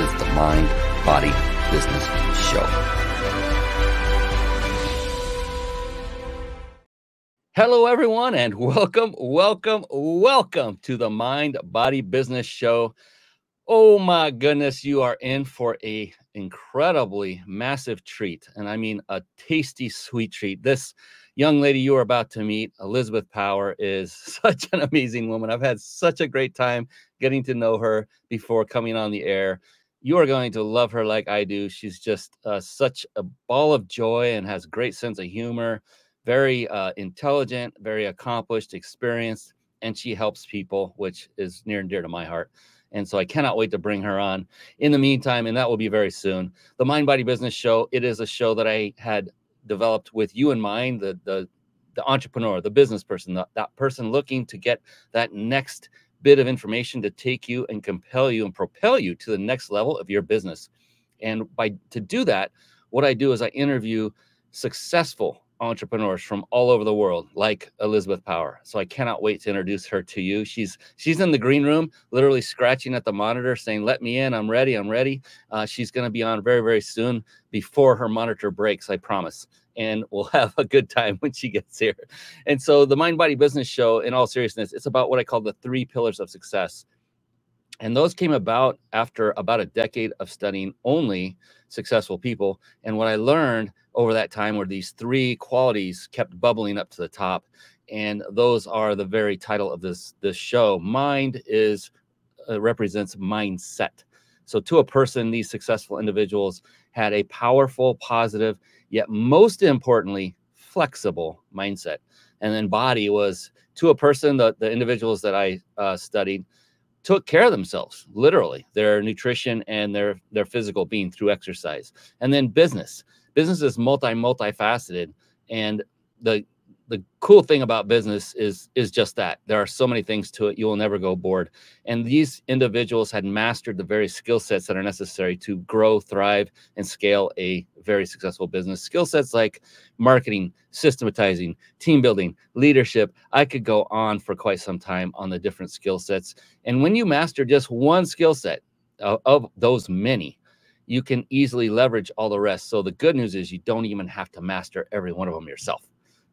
is the Mind, Body, Business Show. Hello, everyone, and welcome, welcome, welcome to the Mind, Body, Business Show. Oh my goodness, you are in for a incredibly massive treat, and I mean a tasty, sweet treat. This young lady you are about to meet, Elizabeth Power, is such an amazing woman. I've had such a great time getting to know her before coming on the air you are going to love her like I do. She's just uh, such a ball of joy and has great sense of humor, very uh, intelligent, very accomplished, experienced, and she helps people, which is near and dear to my heart. And so I cannot wait to bring her on. In the meantime, and that will be very soon, the Mind Body Business Show. It is a show that I had developed with you in mind, the the the entrepreneur, the business person, the, that person looking to get that next bit of information to take you and compel you and propel you to the next level of your business. And by to do that, what I do is I interview successful entrepreneurs from all over the world like Elizabeth Power. So I cannot wait to introduce her to you. She's she's in the green room literally scratching at the monitor saying let me in, I'm ready, I'm ready. Uh, she's going to be on very very soon before her monitor breaks, I promise and we'll have a good time when she gets here. And so, the Mind Body Business Show, in all seriousness, it's about what I call the three pillars of success. And those came about after about a decade of studying only successful people. And what I learned over that time were these three qualities kept bubbling up to the top. And those are the very title of this this show. Mind is uh, represents mindset. So to a person, these successful individuals had a powerful, positive, yet most importantly, flexible mindset. And then body was to a person, the, the individuals that I uh, studied took care of themselves, literally, their nutrition and their their physical being through exercise. And then business. Business is multi, multifaceted. And the the cool thing about business is is just that. There are so many things to it you will never go bored. And these individuals had mastered the very skill sets that are necessary to grow thrive and scale a very successful business. Skill sets like marketing systematizing team building leadership. I could go on for quite some time on the different skill sets. And when you master just one skill set of, of those many you can easily leverage all the rest. So the good news is you don't even have to master every one of them yourself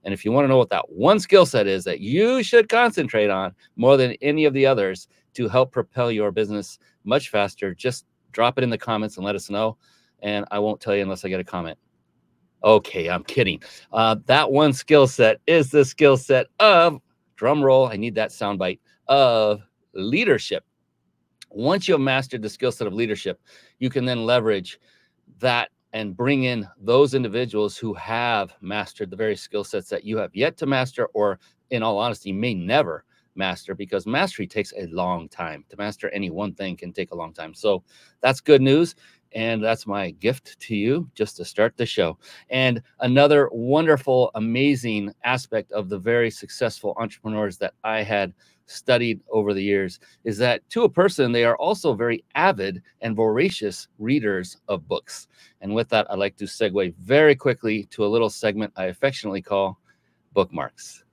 and if you want to know what that one skill set is that you should concentrate on more than any of the others to help propel your business much faster, just drop it in the comments and let us know. And I won't tell you unless I get a comment. Okay, I'm kidding. Uh, that one skill set is the skill set of drum roll. I need that soundbite of leadership. Once you have mastered the skill set of leadership, you can then leverage that and bring in those individuals who have mastered the very skill sets that you have yet to master, or in all honesty, may never master because mastery takes a long time. To master any one thing can take a long time. So that's good news. And that's my gift to you just to start the show. And another wonderful, amazing aspect of the very successful entrepreneurs that I had studied over the years is that to a person, they are also very avid and voracious readers of books. And with that, I'd like to segue very quickly to a little segment I affectionately call bookmarks.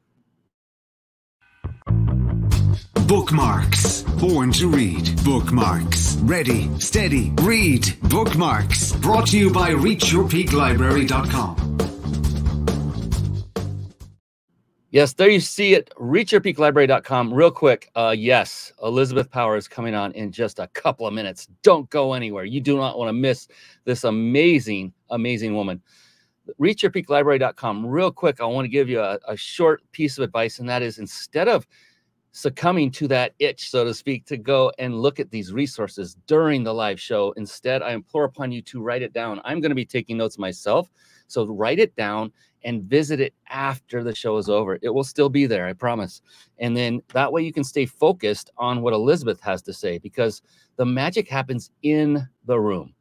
Bookmarks. Born to read. Bookmarks. Ready, steady, read. Bookmarks. Brought to you by ReachYourPeakLibrary.com. Yes, there you see it. ReachYourPeakLibrary.com. Real quick. Uh, yes, Elizabeth Power is coming on in just a couple of minutes. Don't go anywhere. You do not want to miss this amazing, amazing woman. ReachYourPeakLibrary.com. Real quick, I want to give you a, a short piece of advice, and that is instead of succumbing to that itch, so to speak, to go and look at these resources during the live show, instead, I implore upon you to write it down. I'm going to be taking notes myself. So write it down and visit it after the show is over. It will still be there, I promise. And then that way you can stay focused on what Elizabeth has to say because the magic happens in the room.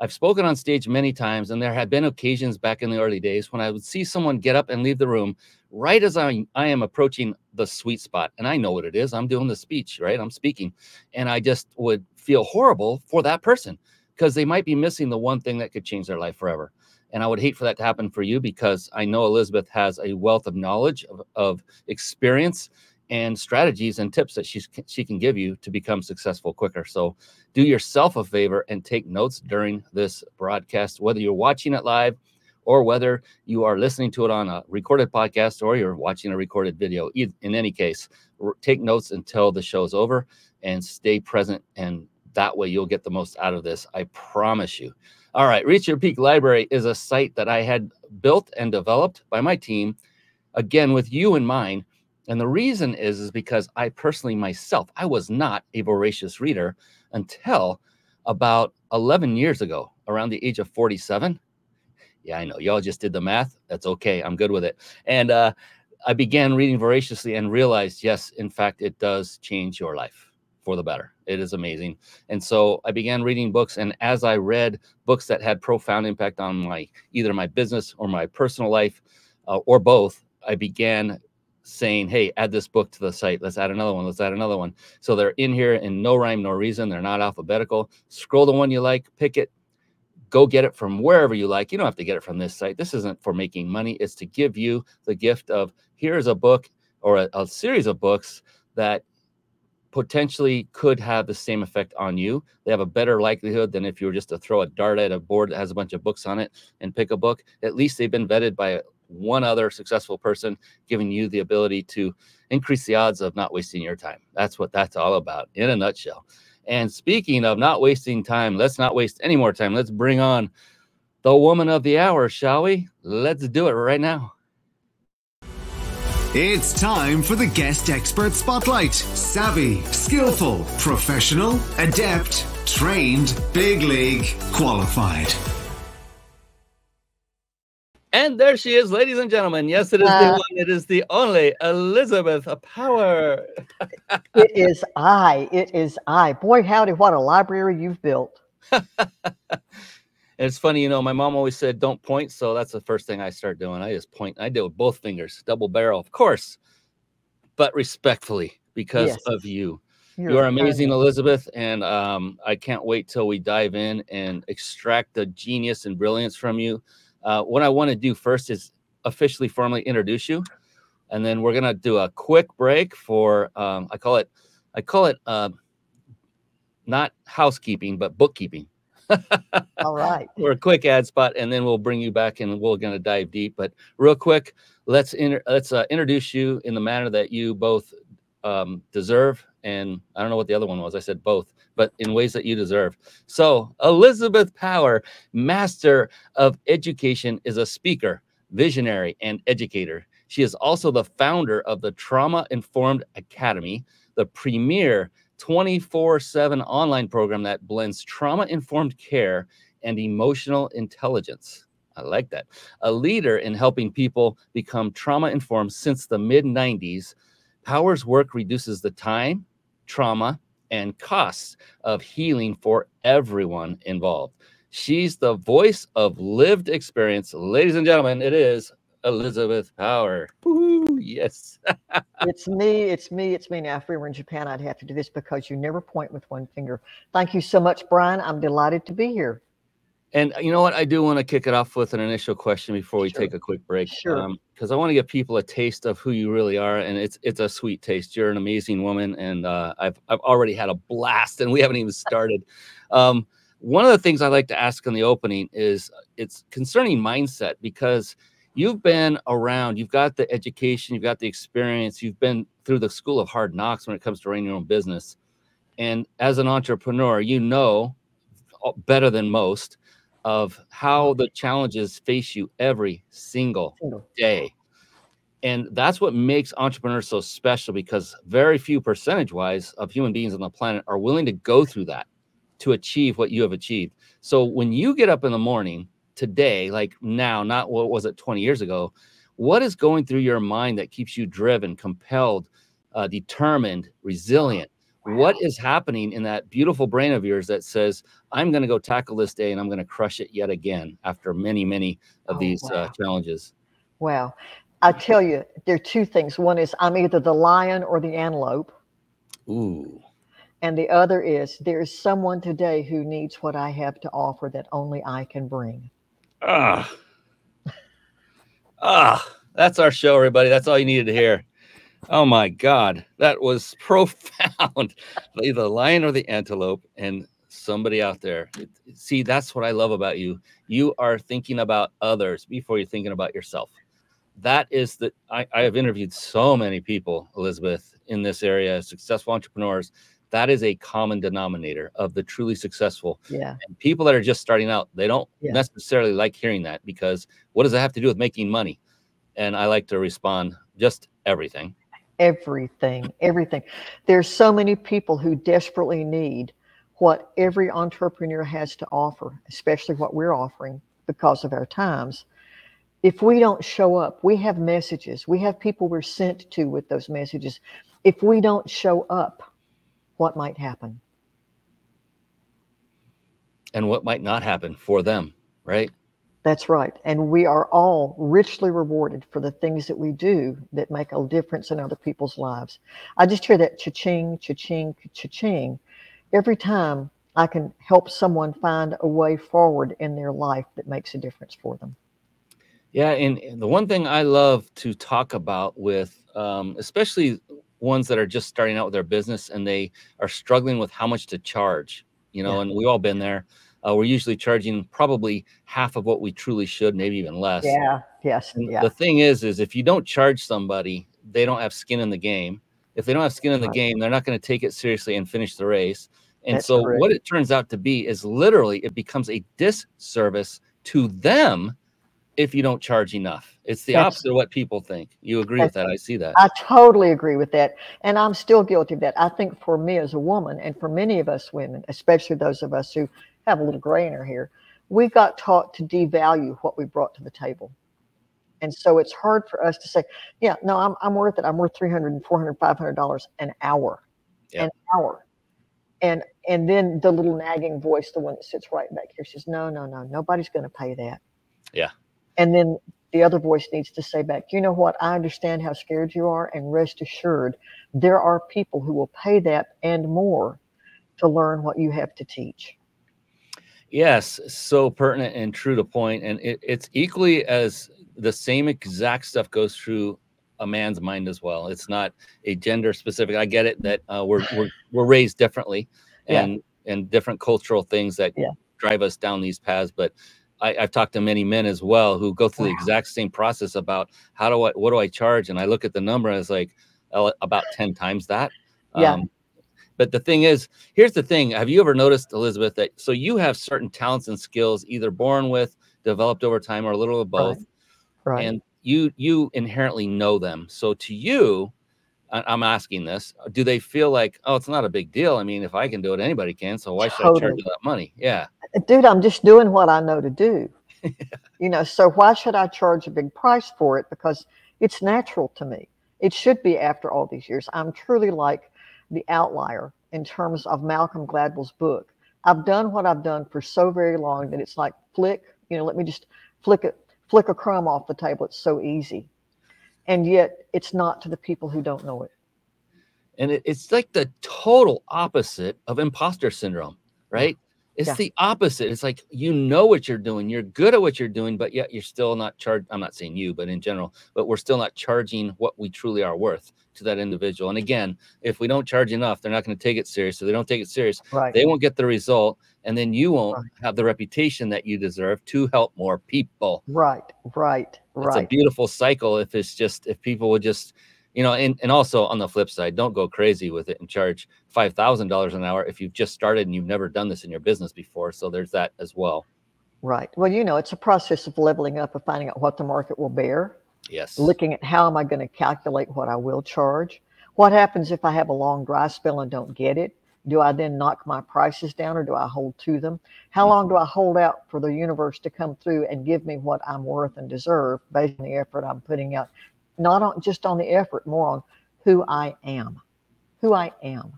I've spoken on stage many times, and there had been occasions back in the early days when I would see someone get up and leave the room right as I, I am approaching the sweet spot. And I know what it is. I'm doing the speech, right? I'm speaking. And I just would feel horrible for that person because they might be missing the one thing that could change their life forever. And I would hate for that to happen for you because I know Elizabeth has a wealth of knowledge, of, of experience, and strategies and tips that she's she can give you to become successful quicker. So do yourself a favor and take notes during this broadcast, whether you're watching it live or whether you are listening to it on a recorded podcast or you're watching a recorded video. In any case, take notes until the show's over and stay present and that way you'll get the most out of this. I promise you. All right, Reach Your Peak Library is a site that I had built and developed by my team again with you in mind and the reason is, is because I personally myself, I was not a voracious reader until about 11 years ago, around the age of 47. Yeah, I know. Y'all just did the math. That's okay. I'm good with it. And uh, I began reading voraciously and realized, yes, in fact, it does change your life for the better. It is amazing. And so I began reading books. And as I read books that had profound impact on my either my business or my personal life uh, or both, I began saying, hey, add this book to the site. Let's add another one. Let's add another one. So they're in here in no rhyme, no reason. They're not alphabetical. Scroll the one you like, pick it, go get it from wherever you like. You don't have to get it from this site. This isn't for making money, it's to give you the gift of here's a book or a, a series of books that potentially could have the same effect on you. They have a better likelihood than if you were just to throw a dart at a board that has a bunch of books on it and pick a book. At least they've been vetted by one other successful person, giving you the ability to increase the odds of not wasting your time. That's what that's all about in a nutshell. And speaking of not wasting time, let's not waste any more time. Let's bring on the woman of the hour, shall we? Let's do it right now. It's time for the guest expert spotlight. Savvy, skillful, professional, adept, trained, big league, qualified. And there she is, ladies and gentlemen. Yes, it is uh, the one. It is the only Elizabeth a Power. it is I. It is I. Boy, howdy, what a library you've built. it's funny, you know, my mom always said, don't point. So that's the first thing I start doing. I just point. I do with both fingers, double barrel, of course, but respectfully because yes. of you. You're, You're amazing, Elizabeth. And um, I can't wait till we dive in and extract the genius and brilliance from you. Uh, what I want to do first is officially formally introduce you, and then we're gonna do a quick break for um, I call it I call it uh, not housekeeping but bookkeeping. All right. We're a quick ad spot, and then we'll bring you back, and we're gonna dive deep. But real quick, let's inter- let's uh, introduce you in the manner that you both um, deserve. And I don't know what the other one was. I said both but in ways that you deserve. So, Elizabeth Power, Master of Education, is a speaker, visionary, and educator. She is also the founder of the Trauma Informed Academy, the premier 24 7 online program that blends trauma informed care and emotional intelligence. I like that. A leader in helping people become trauma informed since the mid 90s, Power's work reduces the time, trauma, and costs of healing for everyone involved. She's the voice of lived experience. Ladies and gentlemen, it is Elizabeth Power. Woo, yes. it's me. It's me. It's me. Now, if we were in Japan, I'd have to do this because you never point with one finger. Thank you so much, Brian. I'm delighted to be here. And you know what? I do want to kick it off with an initial question before we sure. take a quick break. Sure. Because um, I want to give people a taste of who you really are, and it's it's a sweet taste. You're an amazing woman, and uh, I've I've already had a blast, and we haven't even started. um, one of the things I like to ask in the opening is it's concerning mindset because you've been around, you've got the education, you've got the experience, you've been through the school of hard knocks when it comes to running your own business, and as an entrepreneur, you know uh, better than most of how the challenges face you every single day. And that's what makes entrepreneurs so special because very few percentage wise of human beings on the planet are willing to go through that to achieve what you have achieved. So when you get up in the morning today, like now, not what was it 20 years ago, what is going through your mind that keeps you driven, compelled, uh, determined, resilient? what is happening in that beautiful brain of yours that says, I'm going to go tackle this day and I'm going to crush it yet again after many, many of Oh, these uh, challenges? Wow. I tell you, there are two things. One is I'm either the lion or the antelope. Ooh. And the other is there is someone today who needs what I have to offer that only I can bring. Ah. Ah. That's our show, everybody. That's all you needed to hear. Oh my God. That was profound. Either the lion or the antelope, and somebody out there. See, that's what I love about you. You are thinking about others before you're thinking about yourself. That is the I, I have interviewed so many people, Elizabeth, in this area, successful entrepreneurs. That is a common denominator of the truly successful. Yeah. And people that are just starting out, they don't Yeah. necessarily like hearing that because what does that have to do with making money? And I like to respond just everything. Everything, everything. There's so many people who desperately need what every entrepreneur has to offer, especially what we're offering because of our times. If we don't show up, we have messages, we have people we're sent to with those messages. If we don't show up, what might happen? And what might not happen for them, right? That's right. And we are all richly rewarded for the things that we do that make a difference in other people's lives. I just hear that cha-ching, cha-ching, cha-ching every time I can help someone find a way forward in their life that makes a difference for them. Yeah, and, and the one thing I love to talk about with, um, especially ones that are just starting out with their business and they are struggling with how much to charge, you know, Yeah. and we've all been there. Uh, we're usually charging probably half of what we truly should, maybe even less. Yeah. Yes. Yeah. The thing is, is if you don't charge somebody, they don't have skin in the game. If they don't have skin in the game, they're not going to take it seriously and finish the race. And That's so, correct. what it turns out to be is literally it becomes a disservice to them if you don't charge enough. It's the That's- opposite of what people think. You agree with that? I see that. I totally agree with that. And I'm still guilty of that. I think for me as a woman, and for many of us women, especially those of us who have a little gray in our hair, we got taught to devalue what we brought to the table. And so it's hard for us to say, yeah, no, I'm, I'm worth it. I'm worth 300 and 400, 500 dollars an hour, Yeah. an hour. And, and then the little nagging voice, the one that sits right back here says, no, no, no, nobody's going to pay that. Yeah. And then the other voice needs to say back, you know what? I understand how scared you are, and rest assured, there are people who will pay that and more to learn what you have to teach. Yes, so pertinent and true to point, and it, it's equally as the same exact stuff goes through a man's mind as well. It's not a gender specific. I get it that uh, we're, we're we're raised differently, Yeah. and and different cultural things that Yeah. drive us down these paths. But I, I've talked to many men as well who go through the exact same process about how do I what do I charge, and I look at the number and it's like uh, about ten times that. Yeah. but the thing is, here's the thing: Have you ever noticed, Elizabeth, that so you have certain talents and skills either born with, developed over time, or a little of both, Right. and you you inherently know them. So to you, I'm asking this: Do they feel like, oh, it's not a big deal? I mean, if I can do it, anybody can. So why should I charge you that money? Yeah, uh, Dude, I'm just doing what I know to do. you know, so why should I charge a big price for it? Because it's natural to me. It should be after all these years. I'm truly like the outlier in terms of Malcolm Gladwell's book. I've done what I've done for so very long that it's like flick, you know, let me just flick it, flick a crumb off the table. It's so easy. And yet it's not to the people who don't know it. and it, it's like the total opposite of imposter syndrome, right? It's Yeah. the opposite. It's like you know what you're doing, you're good at what you're doing, but yet you're still not charged. I'm not saying you, but in general, but we're still not charging what we truly are worth to that individual. And again, if we don't charge enough, they're not going to take it serious. So they don't take it serious. Right. They won't get the result, and then you won't Right. have the reputation that you deserve to help more people. right. Right. Right. It's a beautiful cycle if it's just if people would just you know and, and also on the flip side don't go crazy with it and charge five thousand dollars an hour if you've just started and you've never done this in your business before so there's that as well Right. Well, you know, it's a process of leveling up of finding out what the market will bear. yes looking at how am I going to calculate what I will charge? What happens if I have a long dry spell and don't get it? Do I then knock my prices down or do I hold to them? How long do mm-hmm. I hold out for the universe to come through and give me what I'm worth and deserve based on the effort I'm putting out? Not on just on the effort, more on who I am. Who I am.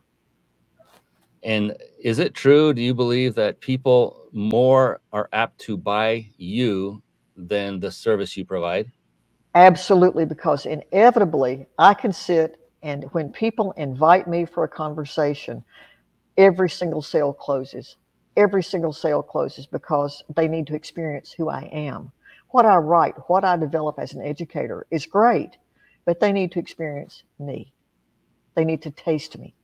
And is it true? Do you believe that people more are apt to buy you than the service you provide? Absolutely, because inevitably I can sit and when people invite me for a conversation, every single sale closes. Every single sale closes because they need to experience who I am. What I write, what I develop as an educator is great, but they need to experience me. They need to taste me.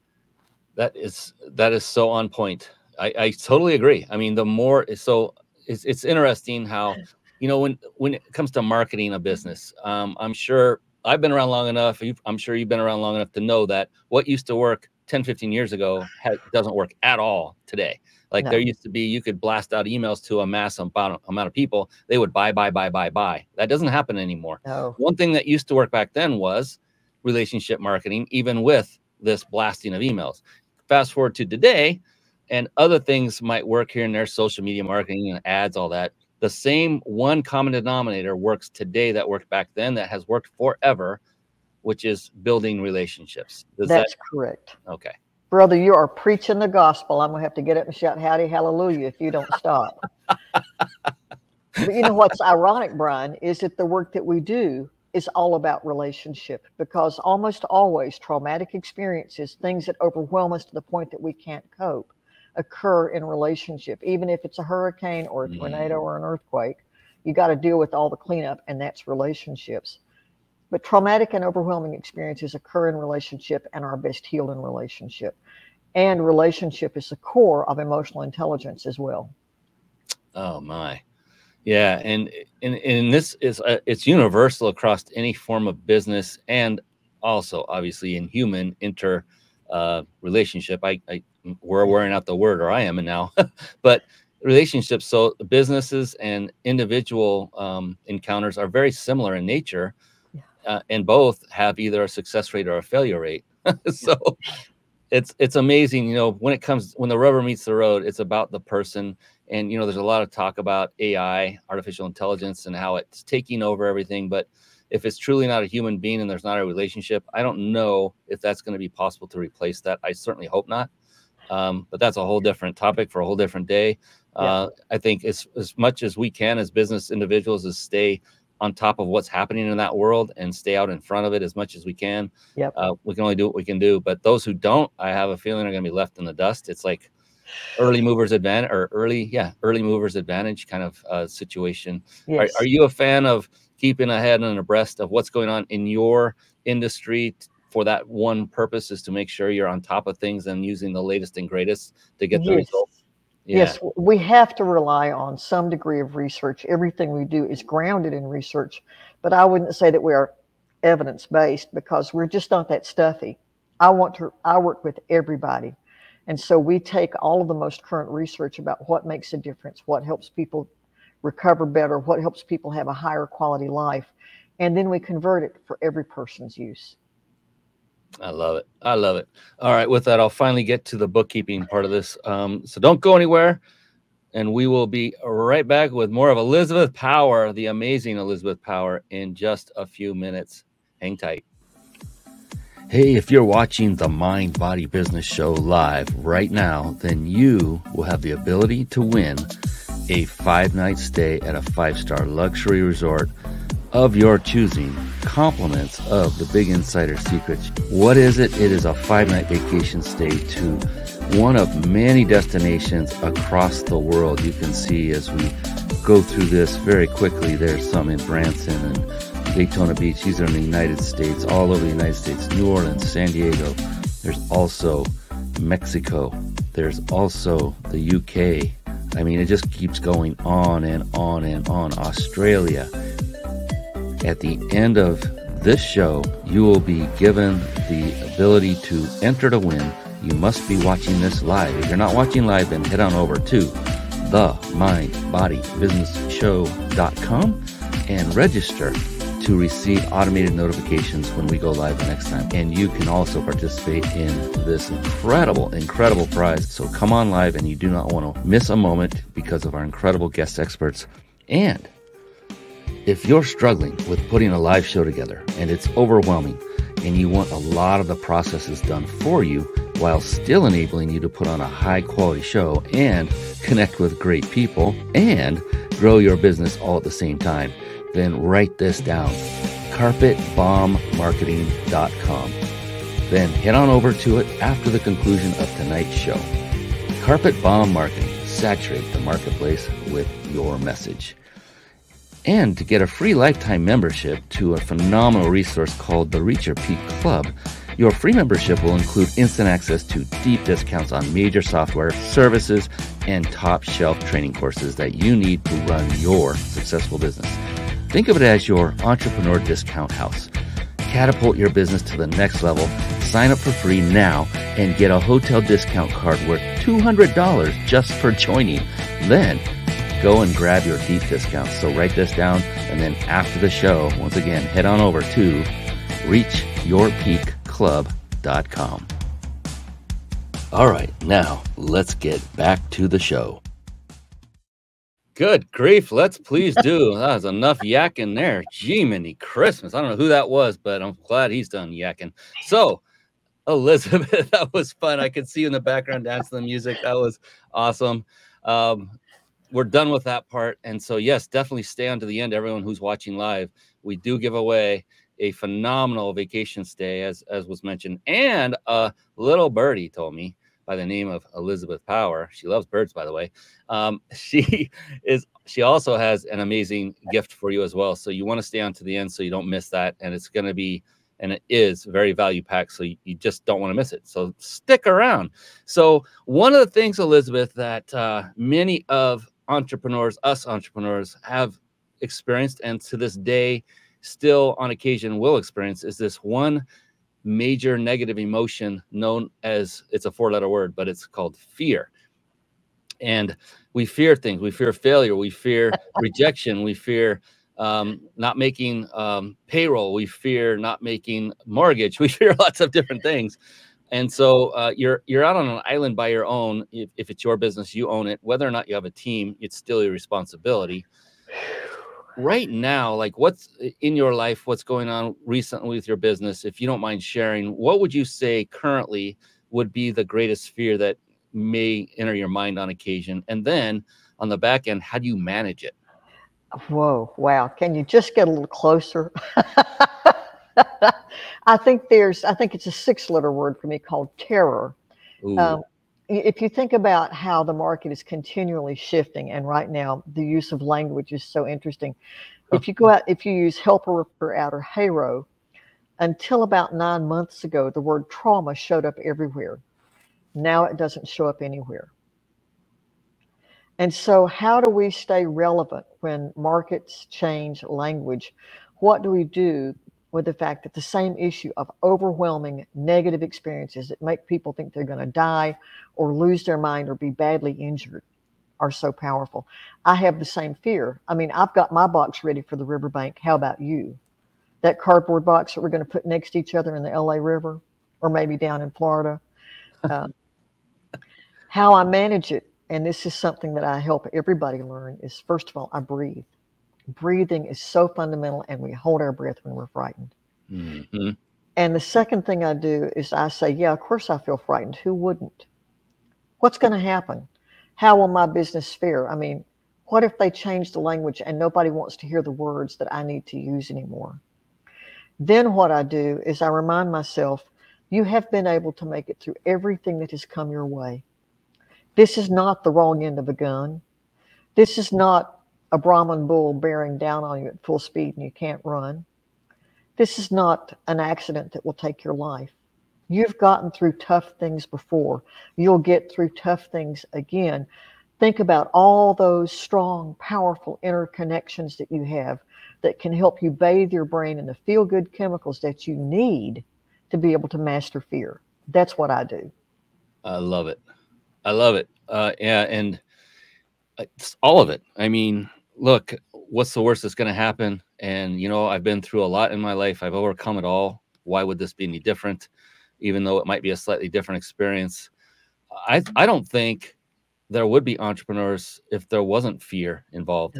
That is that is so on point. I, I totally agree. I mean, the more so it's it's interesting how you know when when it comes to marketing a business, um, I'm sure I've been around long enough. I'm sure you've been around long enough to know that what used to work 10, 15 years ago has, doesn't work at all today. Like no. there used to be, you could blast out emails to a mass amount, of people. They would buy, buy, buy, buy, buy. That doesn't happen anymore. No. One thing that used to work back then was relationship marketing, even with this blasting of emails. Fast forward to today, and other things might work here and there, social media marketing and ads, all that. The same one common denominator works today that worked back then that has worked forever, which is building relationships. That's that... correct. Okay. Brother, you are preaching the gospel. I'm going to have to get up and shout howdy hallelujah if you don't stop. but you know what's ironic, Brian, is that the work that we do is all about relationship because almost always traumatic experiences, things that overwhelm us to the point that we can't cope, occur in relationship. Even if it's a hurricane or a tornado mm. or an earthquake, you got to deal with all the cleanup, and that's relationships. But traumatic and overwhelming experiences occur in relationship and are best healed in relationship. And relationship is the core of emotional intelligence as well. Oh my. Yeah, and and, and this is uh, it's universal across any form of business and also obviously in human inter uh, relationship. I, I we're wearing out the word, or I am now, but relationships. So businesses and individual um, encounters are very similar in nature, uh, and both have either a success rate or a failure rate. so it's it's amazing, you know, when it comes when the rubber meets the road, it's about the person. And you know, there's a lot of talk about AI, artificial intelligence, and how it's taking over everything. But if it's truly not a human being and there's not a relationship, I don't know if that's going to be possible to replace that. I certainly hope not. Um, but that's a whole different topic for a whole different day. Uh, yeah. I think as as much as we can as business individuals is stay on top of what's happening in that world and stay out in front of it as much as we can. Yep. Uh, we can only do what we can do. But those who don't, I have a feeling are going to be left in the dust. It's like early movers advantage or early, yeah, early movers advantage kind of uh, situation. Yes. Are, are you a fan of keeping ahead and abreast of what's going on in your industry for that one purpose is to make sure you're on top of things and using the latest and greatest to get the yes. results? Yeah. Yes, we have to rely on some degree of research. Everything we do is grounded in research, but I wouldn't say that we are evidence based because we're just not that stuffy. I want to I work with everybody. And so we take all of the most current research about what makes a difference, what helps people recover better, what helps people have a higher quality life, and then we convert it for every person's use. I love it. I love it. All right. With that, I'll finally get to the bookkeeping part of this. Um, so don't go anywhere. And we will be right back with more of Elizabeth Power, the amazing Elizabeth Power, in just a few minutes. Hang tight. Hey, if you're watching the Mind Body Business Show live right now, then you will have the ability to win a five night stay at a five star luxury resort of your choosing, compliments of the Big Insider Secrets. What is it? It is a five night vacation stay to one of many destinations across the world. You can see as we go through this very quickly, there's some in Branson and Daytona Beach. These are in the United States, all over the United States, New Orleans, San Diego. There's also Mexico. There's also the UK. I mean, it just keeps going on and on and on. Australia, at the end of this show, you will be given the ability to enter to win. You must be watching this live. If you're not watching live, then head on over to the mindbodybusinessshow.com and register to receive automated notifications when we go live the next time. And you can also participate in this incredible, incredible prize. So come on live and you do not want to miss a moment because of our incredible guest experts. And if you're struggling with putting a live show together and it's overwhelming and you want a lot of the processes done for you, while still enabling you to put on a high quality show and connect with great people and grow your business all at the same time, then write this down carpetbombmarketing.com. Then head on over to it after the conclusion of tonight's show. Carpet Bomb Marketing. Saturate the marketplace with your message. And to get a free lifetime membership to a phenomenal resource called the Reach Your Peak Club, your free membership will include instant access to deep discounts on major software, services, and top shelf training courses that you need to run your successful business. Think of it as your entrepreneur discount house. Catapult your business to the next level. Sign up for free now and get a hotel discount card worth $200 just for joining. Then go and grab your deep discounts. So write this down and then after the show, once again, head on over to reachyourpeakclub.com. All right, now let's get back to the show. Good grief, let's please do. That was enough yakking there. Gee, mini Christmas. I don't know who that was, but I'm glad he's done yakking. So, Elizabeth, that was fun. I could see you in the background dancing the music. That was awesome. Um, we're done with that part. And so, yes, definitely stay on to the end. Everyone who's watching live, we do give away a phenomenal vacation stay, as as was mentioned, and a little birdie told me by the name of Elizabeth Power. She loves birds, by the way. Um, she is. She also has an amazing gift for you as well. So you want to stay on to the end so you don't miss that, and it's going to be and it is very value packed so you, you, just don't want to miss it so stick around so one of the things elizabeth that uh, many of entrepreneurs us entrepreneurs have experienced and to this day still on occasion will experience is this one major negative emotion known as it's a four letter word, but it's called fear. And we fear things. We fear failure. We fear rejection. We fear um, not making um, payroll. We fear not making mortgage. We fear lots of different things. And so uh, you're you're out on an island by your own. If, if it's your business, you own it. Whether or not you have a team, it's still your responsibility right now, like what's in your life, what's going on recently with your business, if you don't mind sharing, what would you say currently would be the greatest fear that may enter your mind on occasion? And then on the back end, how do you manage it? Whoa, wow. Can you just get a little closer? I think there's, I think it's a six letter word for me called terror. Um, if you think about how the market is continually shifting, and right now the use of language is so interesting. If you go out, if you use helper or outer HARO, until about nine months ago, the word trauma showed up everywhere. Now it doesn't show up anywhere. And so, how do we stay relevant when markets change language? What do we do with the fact that the same issue of overwhelming negative experiences that make people think they're going to die or lose their mind or be badly injured are so powerful. I have the same fear. I mean, I've got my box ready for the riverbank. How about you? That cardboard box that we're going to put next to each other in the LA River or maybe down in Florida. Um, how I manage it, and this is something that I help everybody learn, is first of all, I breathe breathing is so fundamental and we hold our breath when we're frightened. Mm-hmm. And the second thing I do is I say, yeah, of course I feel frightened. Who wouldn't? What's going to happen? How will my business fare? I mean, what if they change the language and nobody wants to hear the words that I need to use anymore? Then what I do is I remind myself, you have been able to make it through everything that has come your way. This is not the wrong end of a gun. This is not a Brahman bull bearing down on you at full speed and you can't run. This is not an accident that will take your life. You've gotten through tough things before. You'll get through tough things again. Think about all those strong, powerful interconnections that you have that can help you bathe your brain in the feel good chemicals that you need to be able to master fear. That's what I do. I love it. I love it. Uh, yeah. And it's all of it. I mean, look, what's the worst that's going to happen? And, you know, I've been through a lot in my life, I've overcome it all. Why would this be any different? Even though it might be a slightly different experience. I, I don't think there would be entrepreneurs if there wasn't fear involved.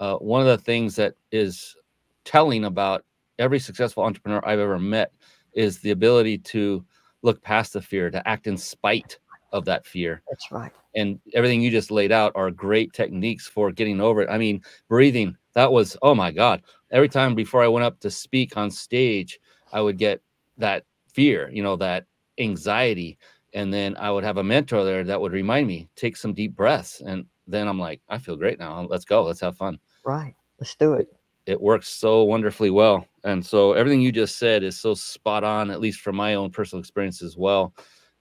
Uh, one of the things that is telling about every successful entrepreneur I've ever met is the ability to look past the fear, to act in spite of that fear. That's right. And everything you just laid out are great techniques for getting over it. I mean, breathing, that was, oh my God. Every time before I went up to speak on stage, I would get that fear, you know, that anxiety. And then I would have a mentor there that would remind me, take some deep breaths. And then I'm like, I feel great now. Let's go. Let's have fun. Right. Let's do it. It works so wonderfully well. And so everything you just said is so spot on, at least from my own personal experience as well.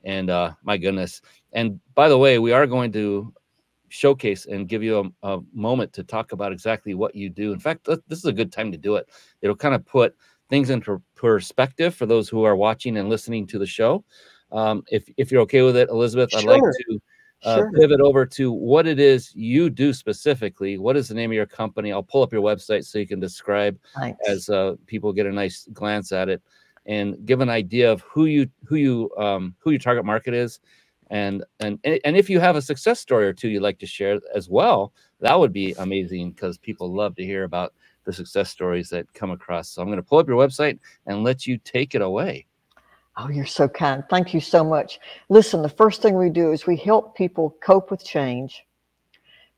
And uh, my goodness. And by the way, we are going to showcase and give you a, a moment to talk about exactly what you do. In fact, this is a good time to do it. It'll kind of put things into perspective for those who are watching and listening to the show. Um, if if you're okay with it, Elizabeth, I'd like to uh, sure. pivot over to what it is you do specifically. What is the name of your company? I'll pull up your website so you can describe Thanks. as uh, people get a nice glance at it and give an idea of who you who you um, who your target market is. And, and and if you have a success story or two you'd like to share as well, that would be amazing because people love to hear about the success stories that come across. So I'm going to pull up your website and let you take it away. Oh, you're so kind. Thank you so much. Listen, the first thing we do is we help people cope with change,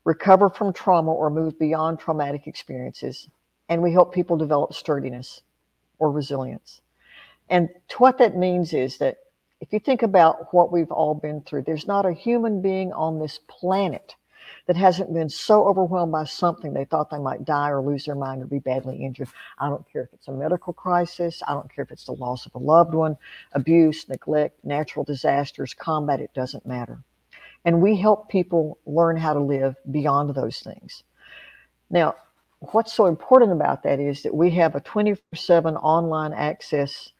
recover from trauma or move beyond traumatic experiences, and we help people develop sturdiness or resilience. And what that means is that if you think about what we've all been through, there's not a human being on this planet that hasn't been so overwhelmed by something they thought they might die or lose their mind or be badly injured. I don't care if it's a medical crisis, I don't care if it's the loss of a loved one, abuse, neglect, natural disasters, combat, it doesn't matter. And we help people learn how to live beyond those things. Now, what's so important about that is that we have a 24 7 online access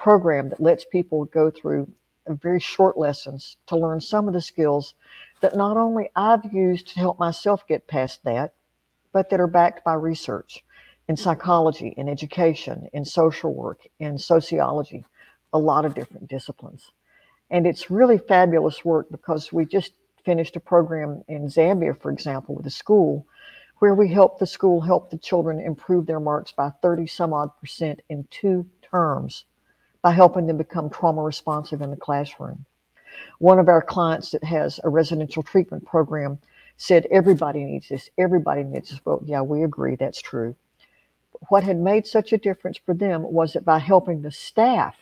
program that lets people go through very short lessons to learn some of the skills that not only I've used to help myself get past that, but that are backed by research in mm-hmm. psychology, in education, in social work, in sociology, a lot of different disciplines. And it's really fabulous work because we just finished a program in Zambia, for example, with a school where we helped the school help the children improve their marks by 30 some odd percent in two terms by helping them become trauma responsive in the classroom. One of our clients that has a residential treatment program said, Everybody needs this. Everybody needs this. Well, yeah, we agree. That's true. What had made such a difference for them was that by helping the staff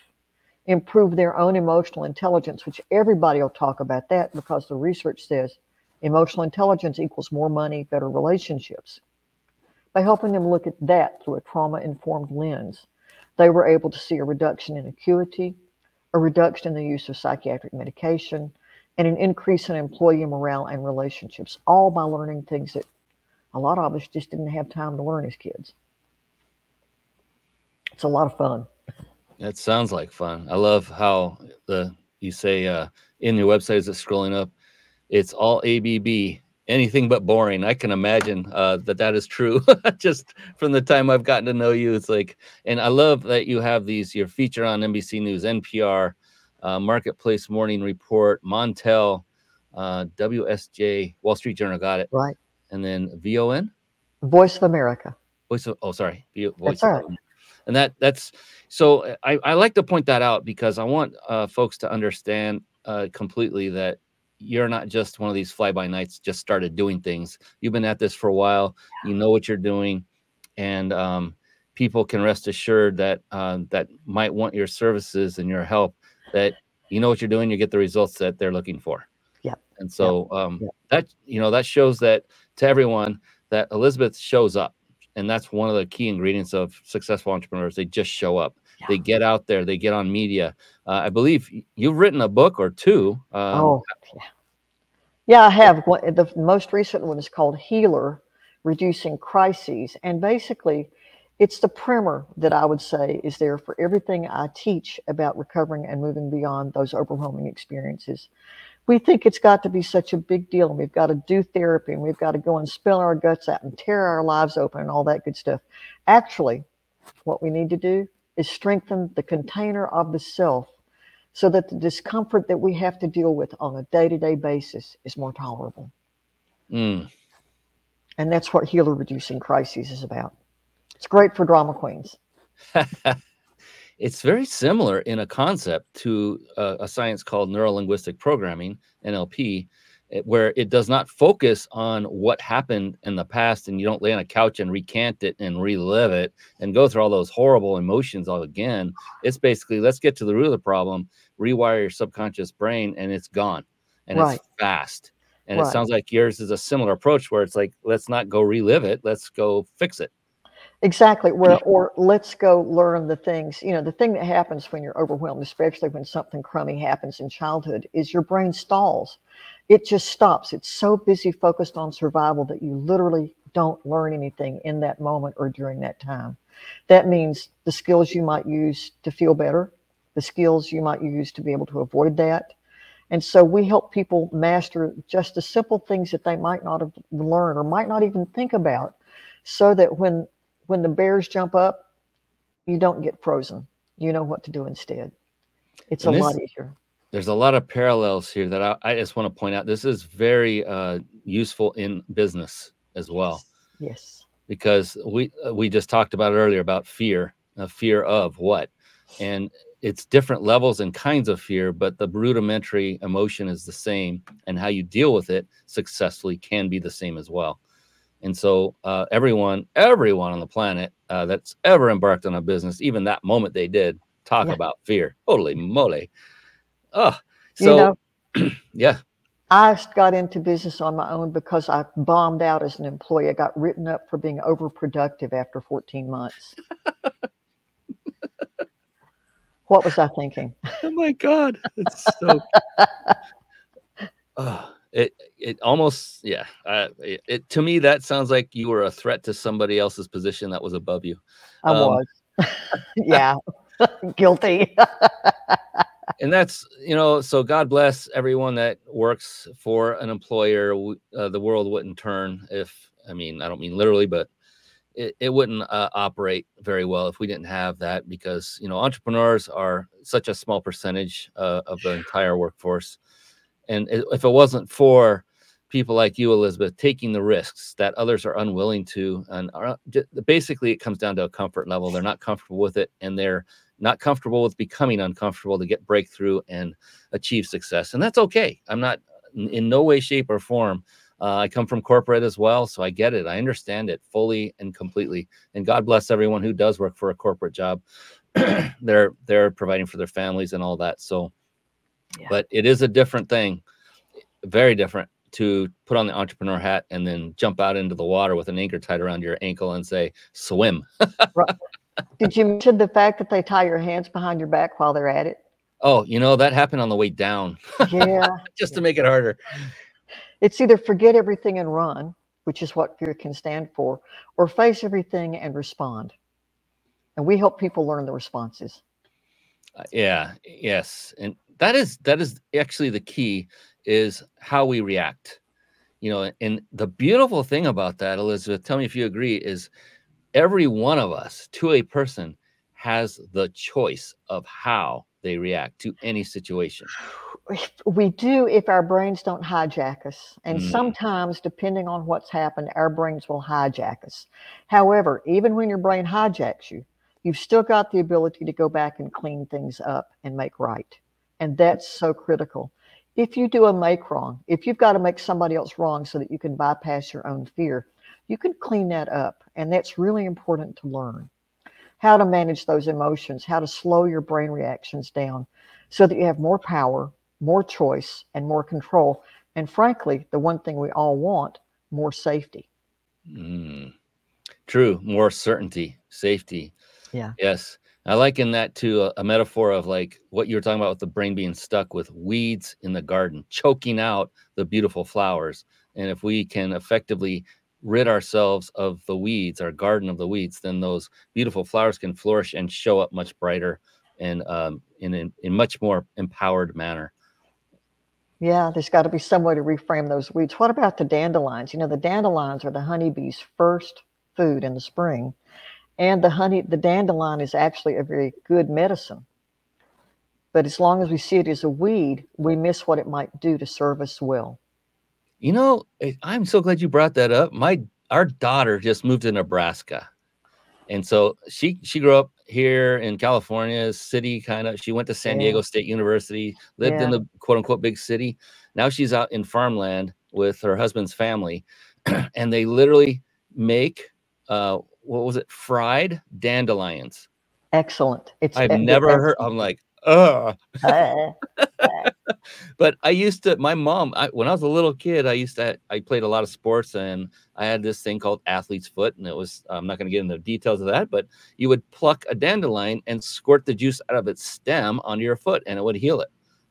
improve their own emotional intelligence, which everybody will talk about that because the research says emotional intelligence equals more money, better relationships. By helping them look at that through a trauma informed lens, they were able to see a reduction in acuity, a reduction in the use of psychiatric medication, and an increase in employee morale and relationships, all by learning things that a lot of us just didn't have time to learn as kids. It's a lot of fun. It sounds like fun. I love how the you say uh, in your website is it scrolling up? It's all ABB anything but boring. I can imagine uh, that that is true. Just from the time I've gotten to know you, it's like, and I love that you have these. Your feature on NBC News, NPR, uh, Marketplace Morning Report, Montel, uh, WSJ, Wall Street Journal, got it right, and then VON, Voice of America. Voice of oh sorry, Voice that's of, right. And that that's so I, I like to point that out because I want uh, folks to understand uh, completely that you're not just one of these fly by nights just started doing things. You've been at this for a while. You know what you're doing. And um, people can rest assured that uh, that might want your services and your help that you know what you're doing you get the results that they're looking for. Yeah. And so um, that you know that shows that to everyone that elizabeth shows up. And that's one of the key ingredients of successful entrepreneurs. They just show up yeah. they get out there they get on media. Uh, i believe you've written a book or two um, oh yeah. yeah i have. The most recent one is called healer reducing crises. And basically it's the primer that i would say is there for everything i teach about recovering and moving beyond those overwhelming experiences. We think it's got to be such a big deal and we've got to do therapy and we've got to go and spill our guts out and tear our lives open and all that good stuff. Actually what we need to do is strengthen the container of the self so that the discomfort that we have to deal with on a day to day basis is more tolerable. Mm. And that's what healer reducing crises is about. It's great for drama queens. it's very similar in a concept to a, a science called neuro linguistic programming, NLP, where it does not focus on what happened in the past and you don't lay on a couch and recant it and relive it and go through all those horrible emotions all again. It's basically let's get to the root of the problem, rewire your subconscious brain, and it's gone and Right. it's fast. And it sounds like yours is a similar approach where it's like, let's not go relive it, let's go fix it. Exactly. Where or let's go learn the things. You know, the thing that happens when you're overwhelmed, especially when something crummy happens in childhood, is your brain stalls. It just stops. It's so busy focused on survival that you literally don't learn anything in that moment or during that time. That means the skills you might use to feel better, the skills you might use to be able to avoid that. And so we help people master just the simple things that they might not have learned or might not even think about so that when when the bears jump up, you don't get frozen. You know what to do instead. It's And a this- lot easier. There's a lot of parallels here that I, I just want to point out. This is very uh, useful in business as well Yes. because we uh, we just talked about it earlier about fear, uh, fear of what, and it's different levels and kinds of fear, but the rudimentary emotion is the same, and how you deal with it successfully can be the same as well. And so uh, everyone, everyone on the planet uh, that's ever embarked on a business, even that moment they did, talk Yeah. about fear. Holy moly! Oh, You so know, yeah. I got into business on my own because I bombed out as an employee. I got written up for being overproductive after 14 months. what was I thinking? Oh my god, it's so. Ah, it it almost yeah. Uh, it, it to me that sounds like you were a threat to somebody else's position that was above you. I Um, was. yeah. Guilty. And that's you know so god bless everyone that works for an employer uh, the world wouldn't turn if i mean i don't mean literally but it, it wouldn't uh, operate very well if we didn't have that because you know entrepreneurs are such a small percentage uh, of the entire workforce. And if it wasn't for people like you elizabeth taking the risks that others are unwilling to and are, basically it comes down to a comfort level. They're not comfortable with it and they're not comfortable with becoming uncomfortable to get breakthrough and achieve success. And that's okay. I'm not in no way, shape, or form. Uh, I come from corporate as well, so I get it. I understand it fully and completely. And God bless everyone who does work for a corporate job. they're they're providing for their families and all that. So, Yeah. but it is a different thing, very different to put on the entrepreneur hat and then jump out into the water with an anchor tied around your ankle and say swim. Did you mention the fact that they tie your hands behind your back while they're at it? Oh, you know that happened on the way down. Yeah. just to make it harder. It's either forget everything and run, which is what fear can stand for, or face everything and respond. And we help people learn the responses. Uh, yeah, yes, and that is that is actually the key is how we react. You know, and the beautiful thing about that, Elizabeth, tell me if you agree, is every one of us to a person has the choice of how they react to any situation. We do if our brains don't hijack us. And Mm. sometimes, depending on what's happened, our brains will hijack us. However, even when your brain hijacks you, you've still got the ability to go back and clean things up and make right. And that's so critical. If you do a make wrong, if you've got to make somebody else wrong so that you can bypass your own fear, you can clean that up. And that's really important to learn how to manage those emotions, how to slow your brain reactions down so that you have more power, more choice, and more control. And frankly, the one thing we all want more safety. Mm. True, more certainty, safety. Yeah. Yes. I liken that to a, a metaphor of like what you were talking about with the brain being stuck with weeds in the garden, choking out the beautiful flowers. And if we can effectively rid ourselves of the weeds, our garden of the weeds, then those beautiful flowers can flourish and show up much brighter and um, in a in much more empowered manner. Yeah, there's got to be some way to reframe those weeds. What about the dandelions? You know, the dandelions are the honeybee's first food in the spring. And the honey, the dandelion is actually a very good medicine. But as long as we see it as a weed, we miss what it might do to serve us well. You know, I- I'm so glad you brought that up. My our daughter just moved to Nebraska, and so she she grew up here in California, city kind of. She went to San Yeah. Diego State University, lived in the quote unquote big city. Now she's out in farmland with her husband's family, and they literally make uh, what was it? Fried dandelions. Excellent. It's I've never heard. I'm like. Uh, but I used to. My mom, I, when I was a little kid, I used to. I played a lot of sports, and I had this thing called athlete's foot, and it was. I'm not going to get into the details of that, but you would pluck a dandelion and squirt the juice out of its stem onto your foot, and it would heal it.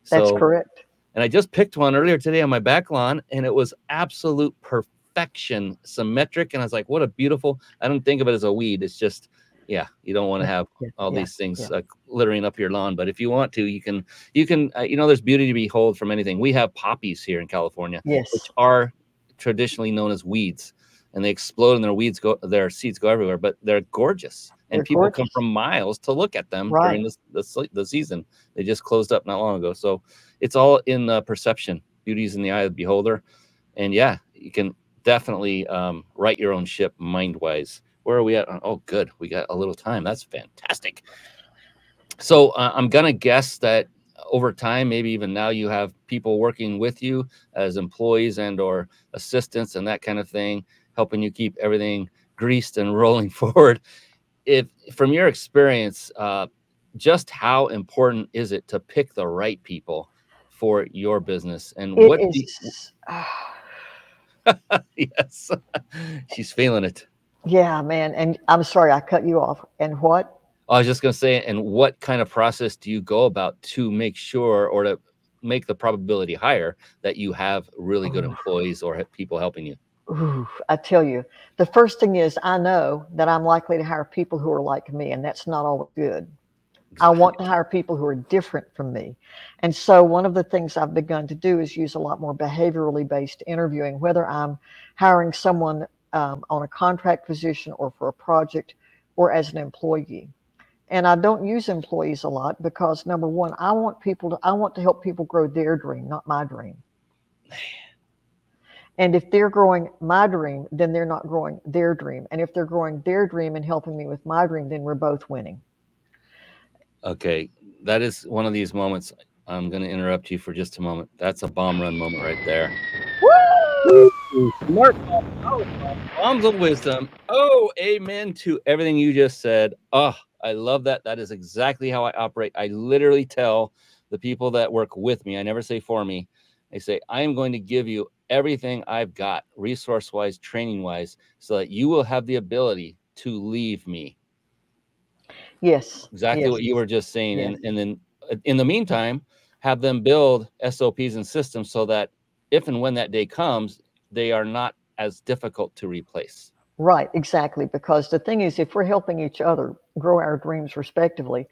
that's correct. And I just picked one earlier today on my back lawn, and it was absolute perfection, symmetric. And I was like, "What a beautiful!" I don't think of it as a weed. It's just, yeah, you don't want to have Yeah, all yeah, these things yeah. uh, littering up your lawn. But if you want to, you can, you can, uh, you know, there's beauty to behold from anything. We have poppies here in California, Yes. which are traditionally known as weeds, and they explode and their weeds go, their seeds go everywhere. But they're gorgeous, and They're people come from miles to look at them Right. during this, the the season. They just closed up not long ago, so it's all in the perception. Beauty's in the eye of the beholder, and yeah, you can definitely um, right your own ship mind wise. Where are we at? Oh, good. We got a little time. That's fantastic. So uh, I'm gonna guess that over time, maybe even now, you have people working with you as employees and or assistants and that kind of thing, helping you keep everything greased and rolling forward. If from your experience, uh, just how important is it to pick the right people for your business and It what? is- yes, she's feeling it. Yeah, man. And I'm sorry I cut you off. And what? I was just going to say, and what kind of process do you go about to make sure or to make the probability higher that you have really good employees or people helping you? Ooh, I tell you, the first thing is I know that I'm likely to hire people who are like me, and that's not always good. I want to hire people who are different from me. And so, one of the things I've begun to do is use a lot more behaviorally based interviewing, whether I'm hiring someone um, on a contract position or for a project or as an employee. And I don't use employees a lot because number one, I want people to, I want to help people grow their dream, not my dream. And if they're growing my dream, then they're not growing their dream. And if they're growing their dream and helping me with my dream, then we're both winning. Okay, that is one of these moments. I'm going to interrupt you for just a moment. That's a bomb run moment right there. Smart bombs of wisdom. Oh, amen to everything you just said. Oh, I love that. That is exactly how I operate. I literally tell the people that work with me, I never say for me, I say, I am going to give you everything I've got, resource wise, training wise, so that you will have the ability to leave me. Yes. Exactly yes. what you were just saying. Yes. And, and then uh, in the meantime, have them build SOPs and systems so that if and when that day comes, they are not as difficult to replace. Right, exactly. Because the thing is, if we're helping each other grow our dreams respectively,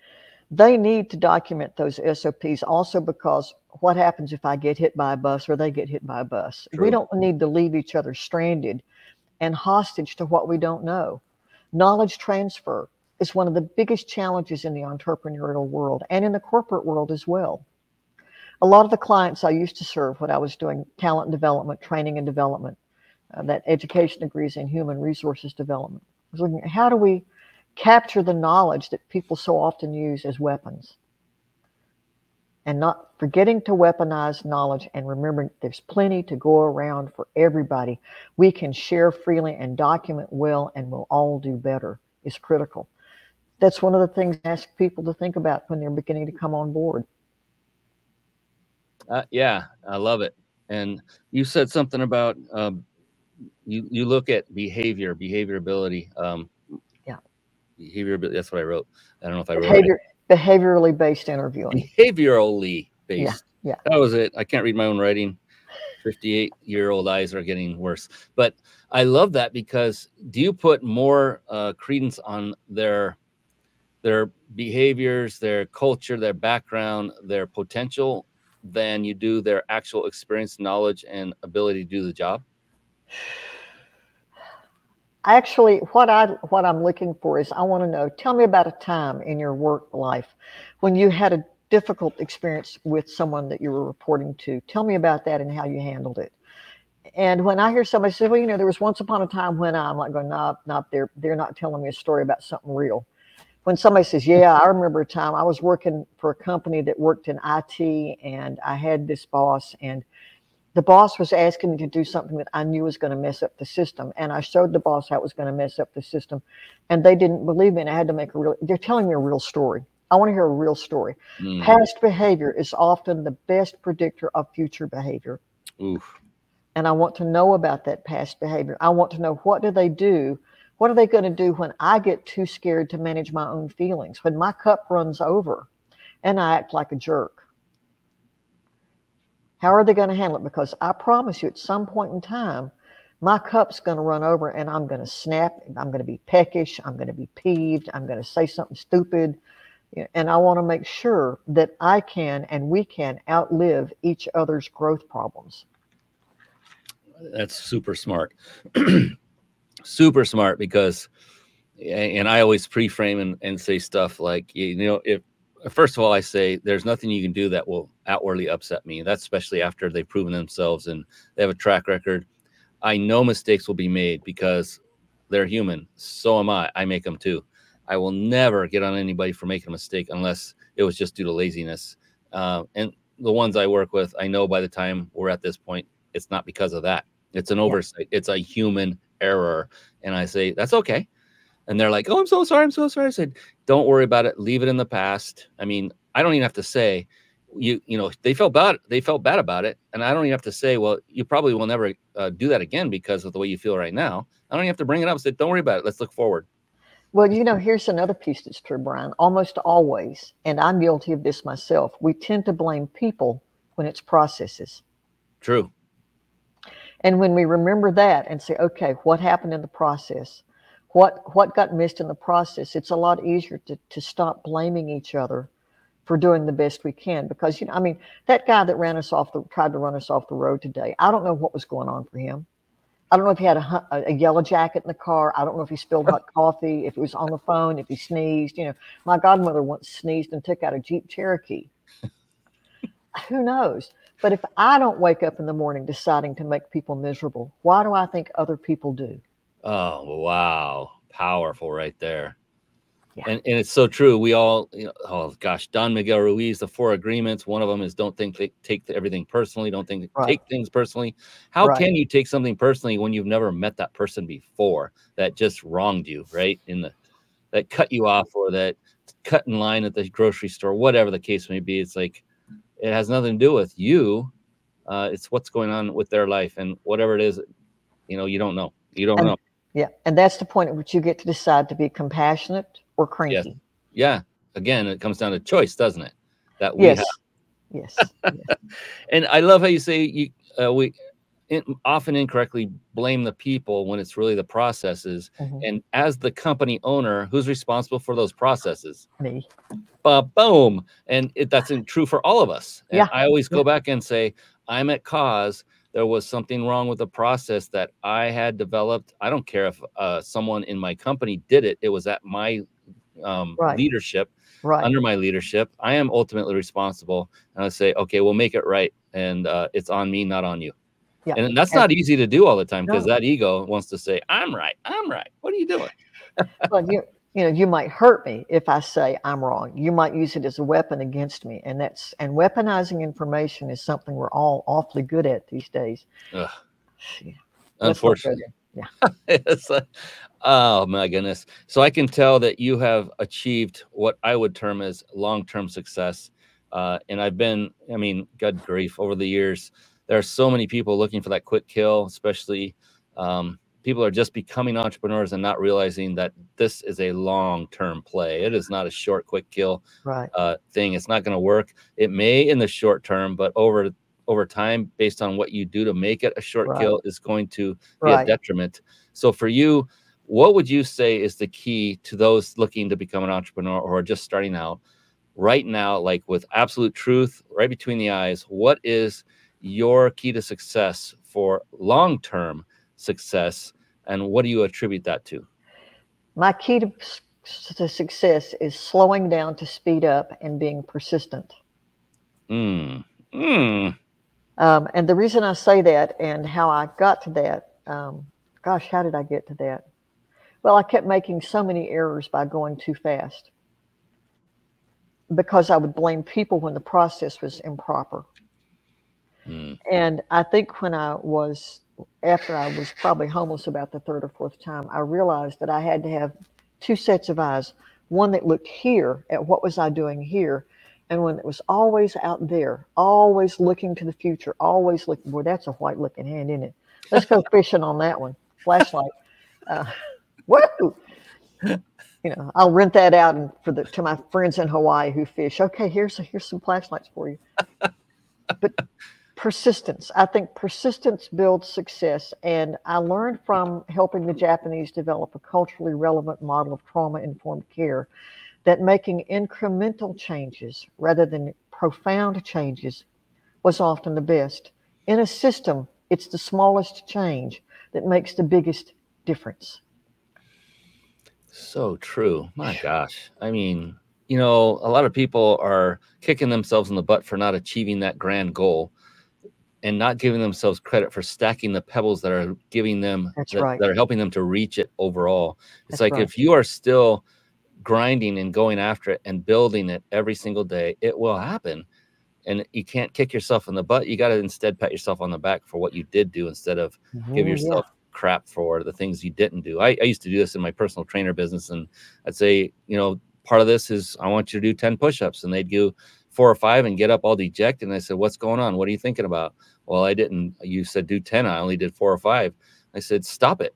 they need to document those SOPs also because what happens if I get hit by a bus or they get hit by a bus? True. We don't need to leave each other stranded and hostage to what we don't know. Knowledge transfer is one of the biggest challenges in the entrepreneurial world and in the corporate world as well. A lot of the clients I used to serve when I was doing talent development, training and development, uh, that education degrees in human resources development. I was looking at how do we capture the knowledge that people so often use as weapons and not forgetting to weaponize knowledge and remembering there's plenty to go around for everybody. We can share freely and document well, and we'll all do better is critical. That's one of the things I ask people to think about when they're beginning to come on board. Uh, yeah, I love it. And you said something about um, you. You look at behavior, behavior ability. Um, Yeah. behaviorability. That's what I wrote. I don't know if I wrote Behavior, behaviorally based interviewing. behaviorally based. yeah. That was it. I can't read my own writing. 58 year old eyes are getting worse. But I love that because do you put more uh, credence on their their behaviors, their culture, their background, their potential than you do their actual experience, knowledge, and ability to do the job? Actually, what I what I'm looking for is I want to know. Tell me about a time in your work life when you had a difficult experience with someone that you were reporting to. Tell me about that and how you handled it. And when I hear somebody say, "Well, you know, there was once upon a time when I'm like going, no, not they're they're not telling me a story about something real." When somebody says, Yeah, I remember a time I was working for a company that worked in IT and I had this boss and the boss was asking me to do something that I knew was going to mess up the system. And I showed the boss how it was going to mess up the system. And they didn't believe me. And I had to make a real, they're telling me a real story. I want to hear a real story. Mm. Past behavior is often the best predictor of future behavior. Oof. And I want to know about that past behavior. I want to know what do they do? What are they going to do when I get too scared to manage my own feelings? When my cup runs over and I act like a jerk? How are they going to handle it? Because I promise you, at some point in time, my cup's going to run over and I'm going to snap. I'm going to be peckish. I'm going to be peeved. I'm going to say something stupid. And I want to make sure that I can and we can outlive each other's growth problems. That's super smart. super smart because, and I always pre frame and, and say stuff like, you know, if first of all, I say there's nothing you can do that will outwardly upset me. That's especially after they've proven themselves and they have a track record. I know mistakes will be made because they're human. So am I. I make them too. I will never get on anybody for making a mistake unless it was just due to laziness. Uh, and the ones I work with, I know by the time we're at this point, it's not because of that. It's an oversight. It's a human error. And I say, that's okay and they're like, "Oh, I'm so sorry. I'm so sorry." I said, "Don't worry about it. Leave it in the past." I mean, I don't even have to say you you know they felt bad they felt bad about it and i don't even have to say well you probably will never uh, do that again because of the way you feel right now i don't even have to bring it up say don't worry about it let's look forward well you know here's another piece that's true brian almost always and i'm guilty of this myself we tend to blame people when it's processes true and when we remember that and say okay what happened in the process? What what got missed in the process? It's a lot easier to, to stop blaming each other for doing the best we can because you know i mean that guy that ran us off the tried to run us off the road today i don't know what was going on for him. I don't know if he had a, a yellow jacket in the car. I don't know if he spilled hot coffee if he was on the phone if he sneezed. You know my godmother once sneezed and took out a jeep cherokee who knows but if i don't wake up in the morning deciding to make people miserable why do i think other people do Oh, wow. Powerful right there. Yeah. And, and it's so true. We all, you know, oh gosh, Don Miguel Ruiz, the four agreements. One of them is don't think take everything personally. Don't think right. take things personally. How right. can you take something personally when you've never met that person before that just wronged you, right? In the that cut you off or that cut in line at the grocery store, whatever the case may be. It's like it has nothing to do with you. Uh, it's what's going on with their life and whatever it is, you know, you don't know. You don't and, know. Yeah, and that's the point at which you get to decide to be compassionate or cranky. Yes. Yeah. Again, it comes down to choice, doesn't it? That we yes. have. Yes. yes. and I love how you say you uh, we often incorrectly blame the people when it's really the processes. Mm-hmm. And as the company owner, who's responsible for those processes? Me. But boom, and it, that's true for all of us. And yeah. I always go back and say, I'm at cause there was something wrong with the process that I had developed. I don't care if uh, someone in my company did it, it was at my um, right. leadership, right. under my leadership. I am ultimately responsible. And I say, okay, we'll make it right. And uh, it's on me, not on you. Yeah. And that's and, not easy to do all the time because no. that ego wants to say, I'm right. I'm right. What are you doing? well, you you know, you might hurt me if I say I'm wrong. You might use it as a weapon against me. And that's and weaponizing information is something we're all awfully good at these days. Yeah. Unfortunately. Yeah. it's a, oh my goodness. So I can tell that you have achieved what I would term as long-term success. Uh, and I've been, I mean, good grief, over the years, there are so many people looking for that quick kill, especially um, people are just becoming entrepreneurs and not realizing that this is a long term play. It is not a short, quick kill right. uh, thing. It's not going to work. It may in the short term, but over over time, based on what you do to make it a short right. kill, is going to be right. a detriment. So for you, what would you say is the key to those looking to become an entrepreneur or just starting out right now, like with absolute truth, right between the eyes? What is your key to success for long term success and what do you attribute that to? My key to, to success is slowing down to speed up and being persistent. Mm. Mm. Um, and the reason I say that and how I got to that, um, gosh, how did I get to that? Well, I kept making so many errors by going too fast. because I would blame people when the process was improper. Mm. And I think when I was, after I was probably homeless about the third or fourth time, I realized that I had to have two sets of eyes one that looked here at what was I doing here, and one that was always out there, always looking to the future, always looking. Boy, that's a white looking hand, isn't it? Let's go fishing on that one. Flashlight. Uh, whoa! You know, I'll rent that out and for the to my friends in Hawaii who fish. Okay, here's here's some flashlights for you. But persistence. I think persistence builds success. And I learned from helping the Japanese develop a culturally relevant model of trauma informed care that making incremental changes rather than profound changes was often the best. In a system, it's the smallest change that makes the biggest difference. So true. My gosh. I mean, you know, a lot of people are kicking themselves in the butt for not achieving that grand goal and not giving themselves credit for stacking the pebbles that are giving them that, right. that are helping them to reach it overall. It's That's like right. if you are still grinding and going after it and building it every single day, it will happen. And you can't kick yourself in the butt. You got to instead pat yourself on the back for what you did do instead of give Mhm, yeah. yourself crap for the things you didn't do. I, I used to do this in my personal trainer business, and I'd say, you know, part of this is I want you to do 10 push-ups, and they'd do four or five and get up all dejected. And I said, What's going on? What are you thinking about? Well, I didn't. You said do 10. I only did four or five. I said, Stop it.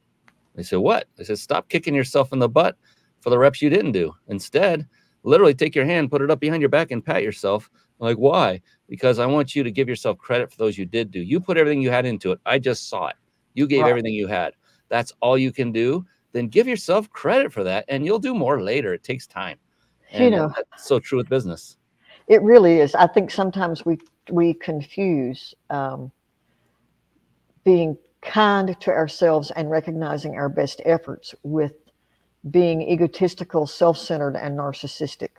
They said, What? I said, Stop kicking yourself in the butt for the reps you didn't do. Instead, literally take your hand, put it up behind your back, and pat yourself. I'm like, why? Because I want you to give yourself credit for those you did do. You put everything you had into it. I just saw it. You gave Right. everything you had. That's all you can do. Then give yourself credit for that, and you'll do more later. It takes time. You uh, know- that's so true with business. It really is. I think sometimes we we confuse um, being kind to ourselves and recognizing our best efforts with being egotistical, self-centered, and narcissistic.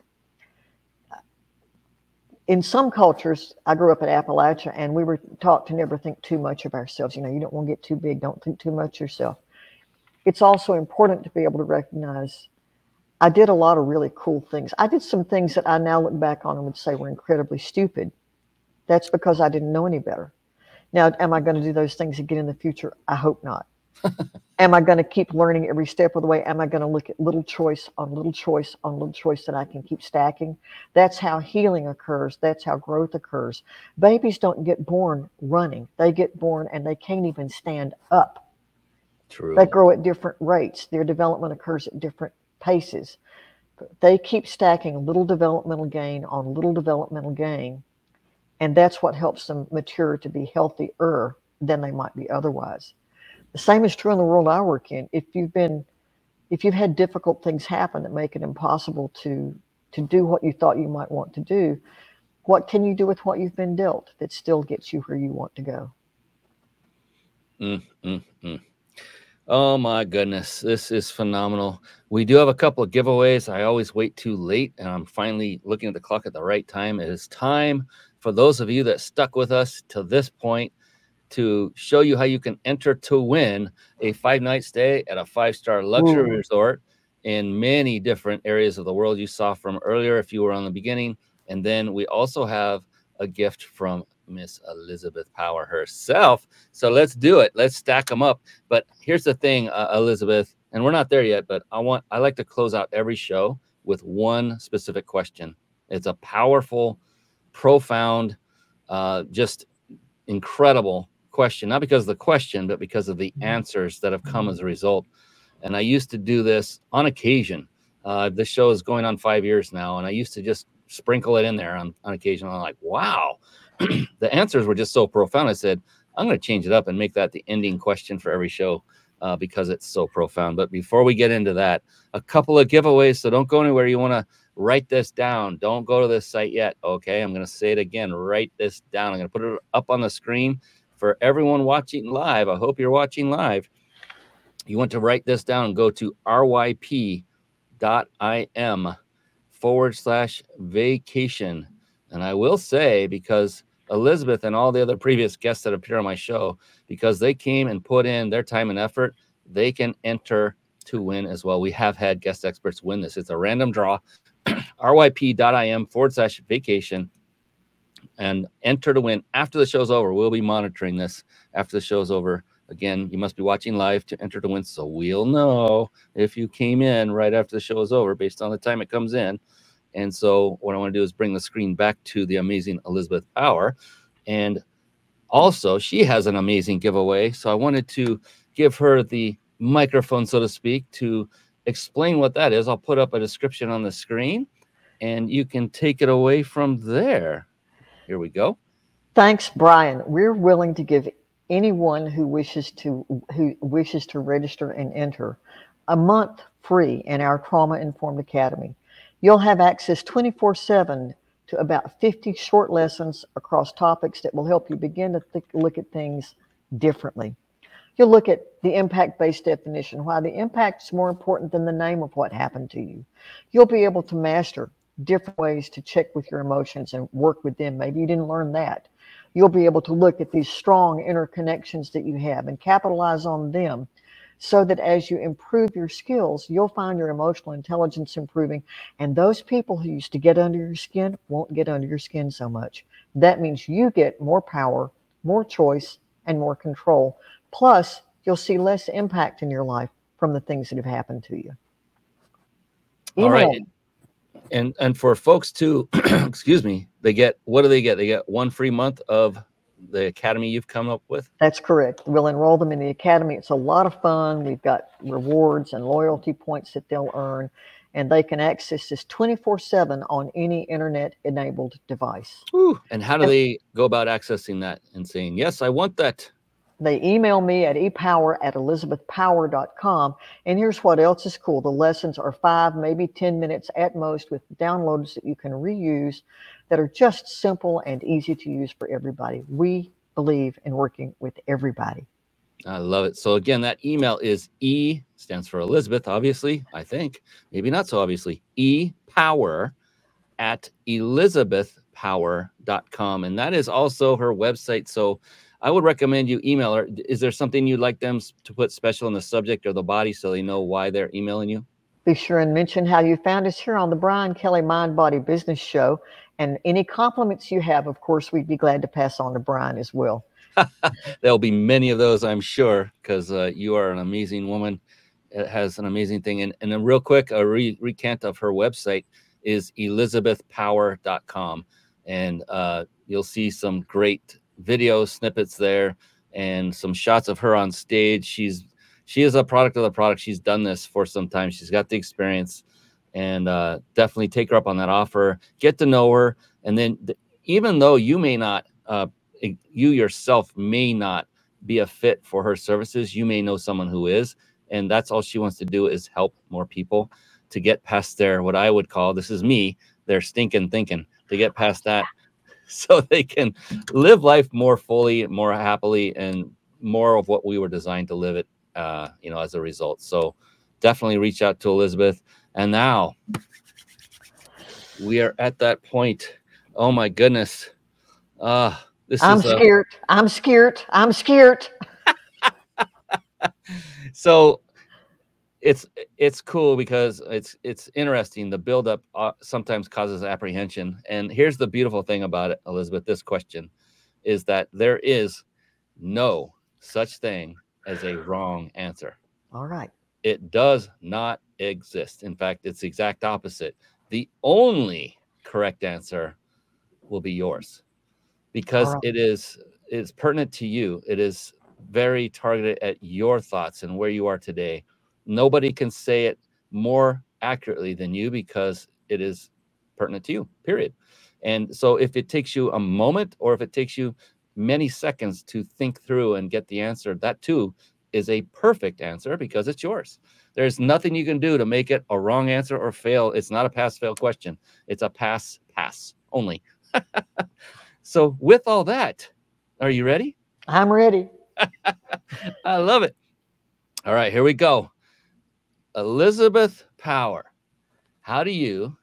In some cultures, I grew up in Appalachia, and we were taught to never think too much of ourselves. You know, you don't want to get too big. Don't think too much yourself. It's also important to be able to recognize I did a lot of really cool things. I did some things that I now look back on and would say were incredibly stupid. That's because I didn't know any better. Now, am I going to do those things again in the future? I hope not. am I going to keep learning every step of the way? Am I going to look at little choice on little choice on little choice that I can keep stacking? That's how healing occurs. That's how growth occurs. Babies don't get born running, they get born and they can't even stand up. True. They grow at different rates. Their development occurs at different paces. But They keep stacking little developmental gain on little developmental gain, and that's what helps them mature to be healthier than they might be otherwise. The same is true in the world I work in. If you've been, if you've had difficult things happen that make it impossible to to do what you thought you might want to do, what can you do with what you've been dealt that still gets you where you want to go? Mm, mm, mm. Oh my goodness, this is phenomenal. We do have a couple of giveaways. I always wait too late, and I'm finally looking at the clock at the right time. It is time for those of you that stuck with us to this point to show you how you can enter to win a five night stay at a five star luxury Ooh. resort in many different areas of the world you saw from earlier if you were on the beginning. And then we also have a gift from Miss Elizabeth Power herself. So let's do it. Let's stack them up. But here's the thing, uh, Elizabeth, and we're not there yet, but I want I like to close out every show with one specific question. It's a powerful, profound, uh, just incredible question. Not because of the question, but because of the answers that have come as a result. And I used to do this on occasion. Uh, this show is going on five years now, and I used to just sprinkle it in there on, on occasion. I'm like, wow, the answers were just so profound. I said, I'm going to change it up and make that the ending question for every show uh, because it's so profound. But before we get into that, a couple of giveaways. So don't go anywhere. You want to write this down. Don't go to this site yet. Okay. I'm going to say it again. Write this down. I'm going to put it up on the screen for everyone watching live. I hope you're watching live. You want to write this down. Go to ryp.im forward slash vacation. And I will say, because Elizabeth and all the other previous guests that appear on my show, because they came and put in their time and effort, they can enter to win as well. We have had guest experts win this. It's a random draw. ryp.im forward slash vacation and enter to win after the show's over. We'll be monitoring this after the show's over. Again, you must be watching live to enter to win, so we'll know if you came in right after the show is over based on the time it comes in. And so, what I want to do is bring the screen back to the amazing Elizabeth Power. And also, she has an amazing giveaway. So, I wanted to give her the microphone, so to speak, to explain what that is. I'll put up a description on the screen and you can take it away from there. Here we go. Thanks, Brian. We're willing to give anyone who wishes to who wishes to register and enter a month free in our trauma informed academy. You'll have access 24/7 to about 50 short lessons across topics that will help you begin to think, look at things differently. You'll look at the impact based definition, why the impact is more important than the name of what happened to you. You'll be able to master different ways to check with your emotions and work with them. Maybe you didn't learn that. You'll be able to look at these strong interconnections that you have and capitalize on them so that as you improve your skills, you'll find your emotional intelligence improving. And those people who used to get under your skin won't get under your skin so much. That means you get more power, more choice, and more control. Plus, you'll see less impact in your life from the things that have happened to you. Email. All right. And and for folks too excuse me they get what do they get? They get one free month of the academy you've come up with? That's correct. We'll enroll them in the academy. It's a lot of fun. We've got rewards and loyalty points that they'll earn and they can access this 24 7 on any internet enabled device. Ooh, and how do they go about accessing that and saying yes i want that they email me at epower at elizabethpower.com. And here's what else is cool the lessons are five, maybe 10 minutes at most with downloads that you can reuse that are just simple and easy to use for everybody. We believe in working with everybody. I love it. So again, that email is E stands for Elizabeth, obviously, I think. Maybe not so obviously. E power at elizabethpower.com. And that is also her website. So I would recommend you email her. Is there something you'd like them to put special in the subject or the body so they know why they're emailing you? Be sure and mention how you found us here on the Brian Kelly Mind Body Business Show. And any compliments you have, of course, we'd be glad to pass on to Brian as well. There'll be many of those, I'm sure, because uh, you are an amazing woman. It has an amazing thing. And, and then, real quick, a re- recant of her website is elizabethpower.com. And uh, you'll see some great video snippets there and some shots of her on stage. She's she is a product of the product. She's done this for some time. She's got the experience, and uh, definitely take her up on that offer. Get to know her, and then th- even though you may not, uh, you yourself may not be a fit for her services, you may know someone who is, and that's all she wants to do is help more people to get past their what I would call this is me their stinking thinking to get past that so they can live life more fully, more happily, and more of what we were designed to live it. Uh, you know, as a result. So definitely reach out to Elizabeth. And now we are at that point. Oh my goodness. Uh this is I'm is scared. I'm scared. I'm scared. so it's it's cool because it's it's interesting. The buildup uh, sometimes causes apprehension, and here's the beautiful thing about it, Elizabeth. This question is that there is no such thing as a wrong answer. All right. It does not exist. In fact, it's the exact opposite. The only correct answer will be yours because right. it is it's pertinent to you. It is very targeted at your thoughts and where you are today nobody can say it more accurately than you because it is pertinent to you, period. And so if it takes you a moment or if it takes you many seconds to think through and get the answer, that too is a perfect answer because it's yours. There's nothing you can do to make it a wrong answer or fail. It's not a pass fail question, it's a pass pass only. so, with all that, are you ready? I'm ready. I love it. All right, here we go. Elizabeth Power, how do you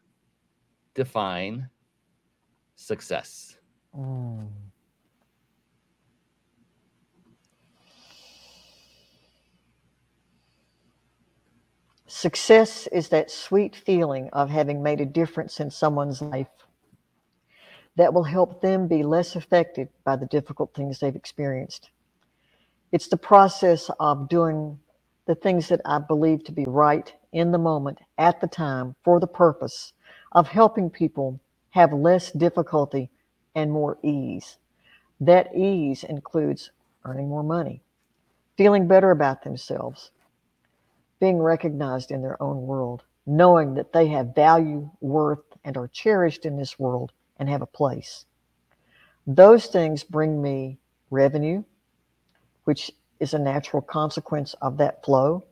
define success? Mm. Success is that sweet feeling of having made a difference in someone's life that will help them be less affected by the difficult things they've experienced. It's the process of doing the things that I believe to be right in the moment, at the time, for the purpose of helping people have less difficulty and more ease. That ease includes earning more money, feeling better about themselves, being recognized in their own world, knowing that they have value, worth, and are cherished in this world and have a place. Those things bring me revenue, which is a natural consequence of that flow,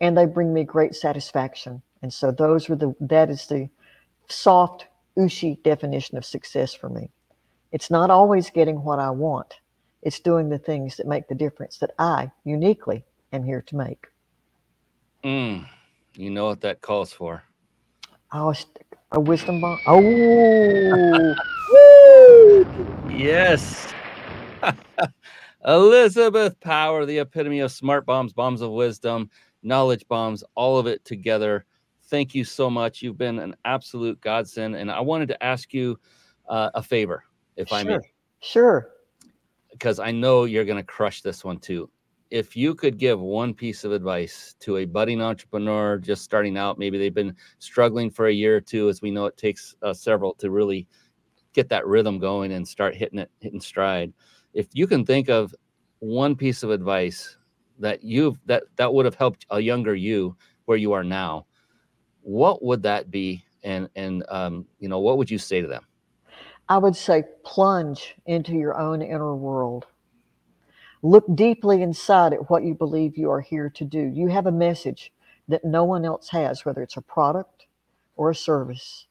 and they bring me great satisfaction. And so those were the that is the soft Ushi definition of success for me. It's not always getting what I want. It's doing the things that make the difference that I uniquely am here to make. Mm, you know what that calls for. Oh, a wisdom bomb. Oh, yes. Elizabeth Power, the epitome of smart bombs, bombs of wisdom, knowledge bombs, all of it together. Thank you so much. You've been an absolute godsend. And I wanted to ask you uh, a favor, if sure. I may. Sure. Because I know you're going to crush this one too. If you could give one piece of advice to a budding entrepreneur just starting out, maybe they've been struggling for a year or two, as we know it takes uh, several to really get that rhythm going and start hitting it, hitting stride. If you can think of one piece of advice that you've that that would have helped a younger you where you are now, what would that be? And and um, you know, what would you say to them? I would say plunge into your own inner world. Look deeply inside at what you believe you are here to do. You have a message that no one else has, whether it's a product or a service.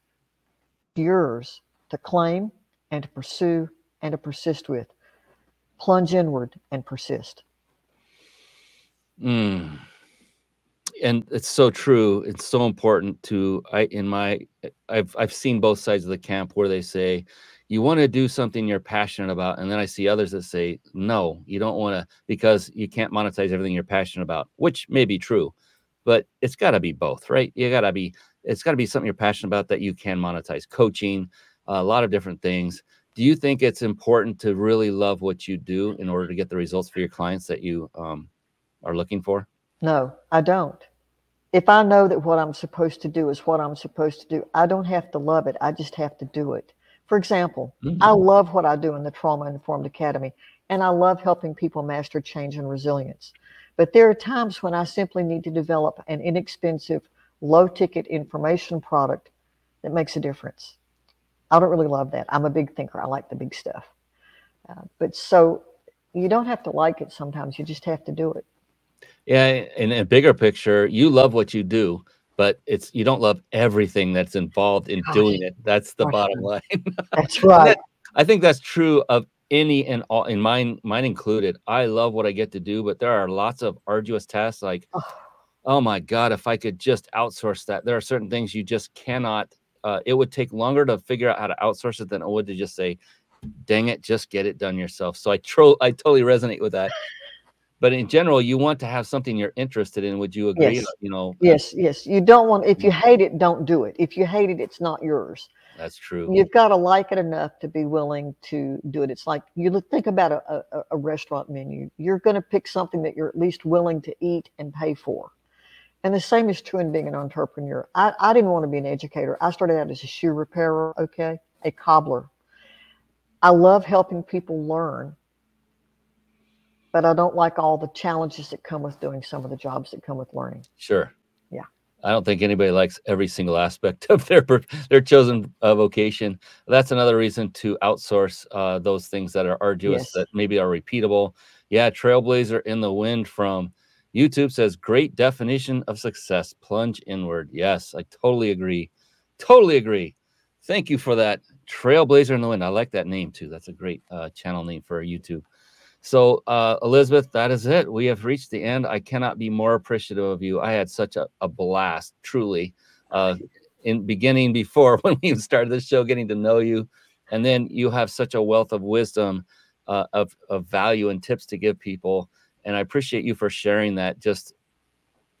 Yours to claim and to pursue and to persist with. Plunge inward and persist. Mm. And it's so true. It's so important to I in my I've I've seen both sides of the camp where they say you want to do something you're passionate about and then I see others that say no, you don't want to because you can't monetize everything you're passionate about, which may be true. But it's got to be both, right? You got to be it's got to be something you're passionate about that you can monetize. Coaching, a lot of different things. Do you think it's important to really love what you do in order to get the results for your clients that you um, are looking for? No, I don't. If I know that what I'm supposed to do is what I'm supposed to do, I don't have to love it. I just have to do it. For example, mm-hmm. I love what I do in the Trauma Informed Academy, and I love helping people master change and resilience. But there are times when I simply need to develop an inexpensive, low ticket information product that makes a difference. I don't really love that. I'm a big thinker. I like the big stuff. Uh, but so you don't have to like it sometimes. You just have to do it. Yeah, in a bigger picture, you love what you do, but it's you don't love everything that's involved in Gosh. doing it. That's the Gosh, bottom line. that's right. that, I think that's true of any and all in mine mine included. I love what I get to do, but there are lots of arduous tasks like oh, oh my god, if I could just outsource that. There are certain things you just cannot uh, it would take longer to figure out how to outsource it than it would to just say, dang it, just get it done yourself. So I tro- I totally resonate with that. But in general, you want to have something you're interested in. Would you agree? Yes. You know. Yes, yes. You don't want if you mm-hmm. hate it, don't do it. If you hate it, it's not yours. That's true. You've got to like it enough to be willing to do it. It's like you think about a, a, a restaurant menu. You're going to pick something that you're at least willing to eat and pay for. And the same is true in being an entrepreneur. I, I didn't want to be an educator. I started out as a shoe repairer, okay, a cobbler. I love helping people learn, but I don't like all the challenges that come with doing some of the jobs that come with learning. Sure. Yeah. I don't think anybody likes every single aspect of their their chosen uh, vocation. That's another reason to outsource uh, those things that are arduous yes. that maybe are repeatable. Yeah, Trailblazer in the wind from YouTube says, great definition of success. Plunge inward. Yes, I totally agree. Totally agree. Thank you for that. Trailblazer in the Wind. I like that name too. That's a great uh, channel name for YouTube. So, uh, Elizabeth, that is it. We have reached the end. I cannot be more appreciative of you. I had such a, a blast, truly, uh, in beginning before when we started this show, getting to know you. And then you have such a wealth of wisdom, uh, of, of value and tips to give people and I appreciate you for sharing that just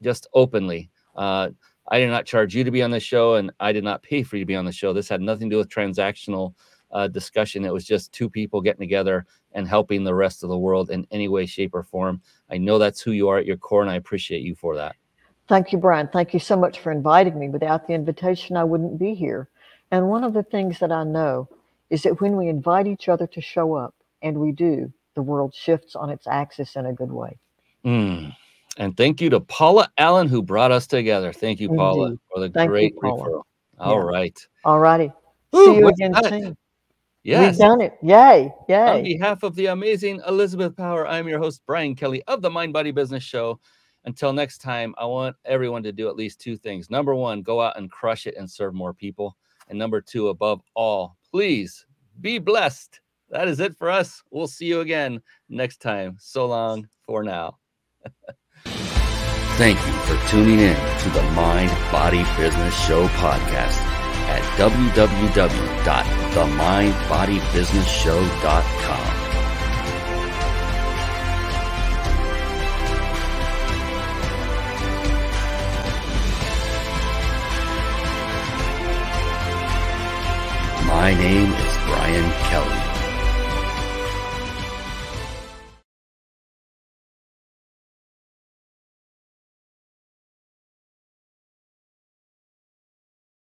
just openly Uh, I did not charge you to be on the show, and I did not pay for you to be on the show. This had nothing to do with transactional uh, discussion. It was just two people getting together and helping the rest of the world in any way, shape, or form. I know that's who you are at your core, and I appreciate you for that. Thank you, Brian. Thank you so much for inviting me. Without the invitation, I wouldn't be here. And one of the things that I know is that when we invite each other to show up, and we do, the world shifts on its axis in a good way. Mm. And thank you to Paula Allen who brought us together. Thank you, Paula, Indeed. for the Thank great Paula. referral. All Yeah. right. All righty. See you again that, soon. Yes. We've done it. Yay. Yay. On behalf of the amazing Elizabeth Power, I'm your host, Brian Kelly of the Mind Body Business Show. Until next time, I want everyone to do at least two things. Number one, go out and crush it and serve more people. And number two, above all, please be blessed. That is it for us. We'll see you again next time. So long for now. Thank you for tuning in to the Mind Body Business Show podcast at www.themindbodybusinessshow.com. My name is Brian Kelly.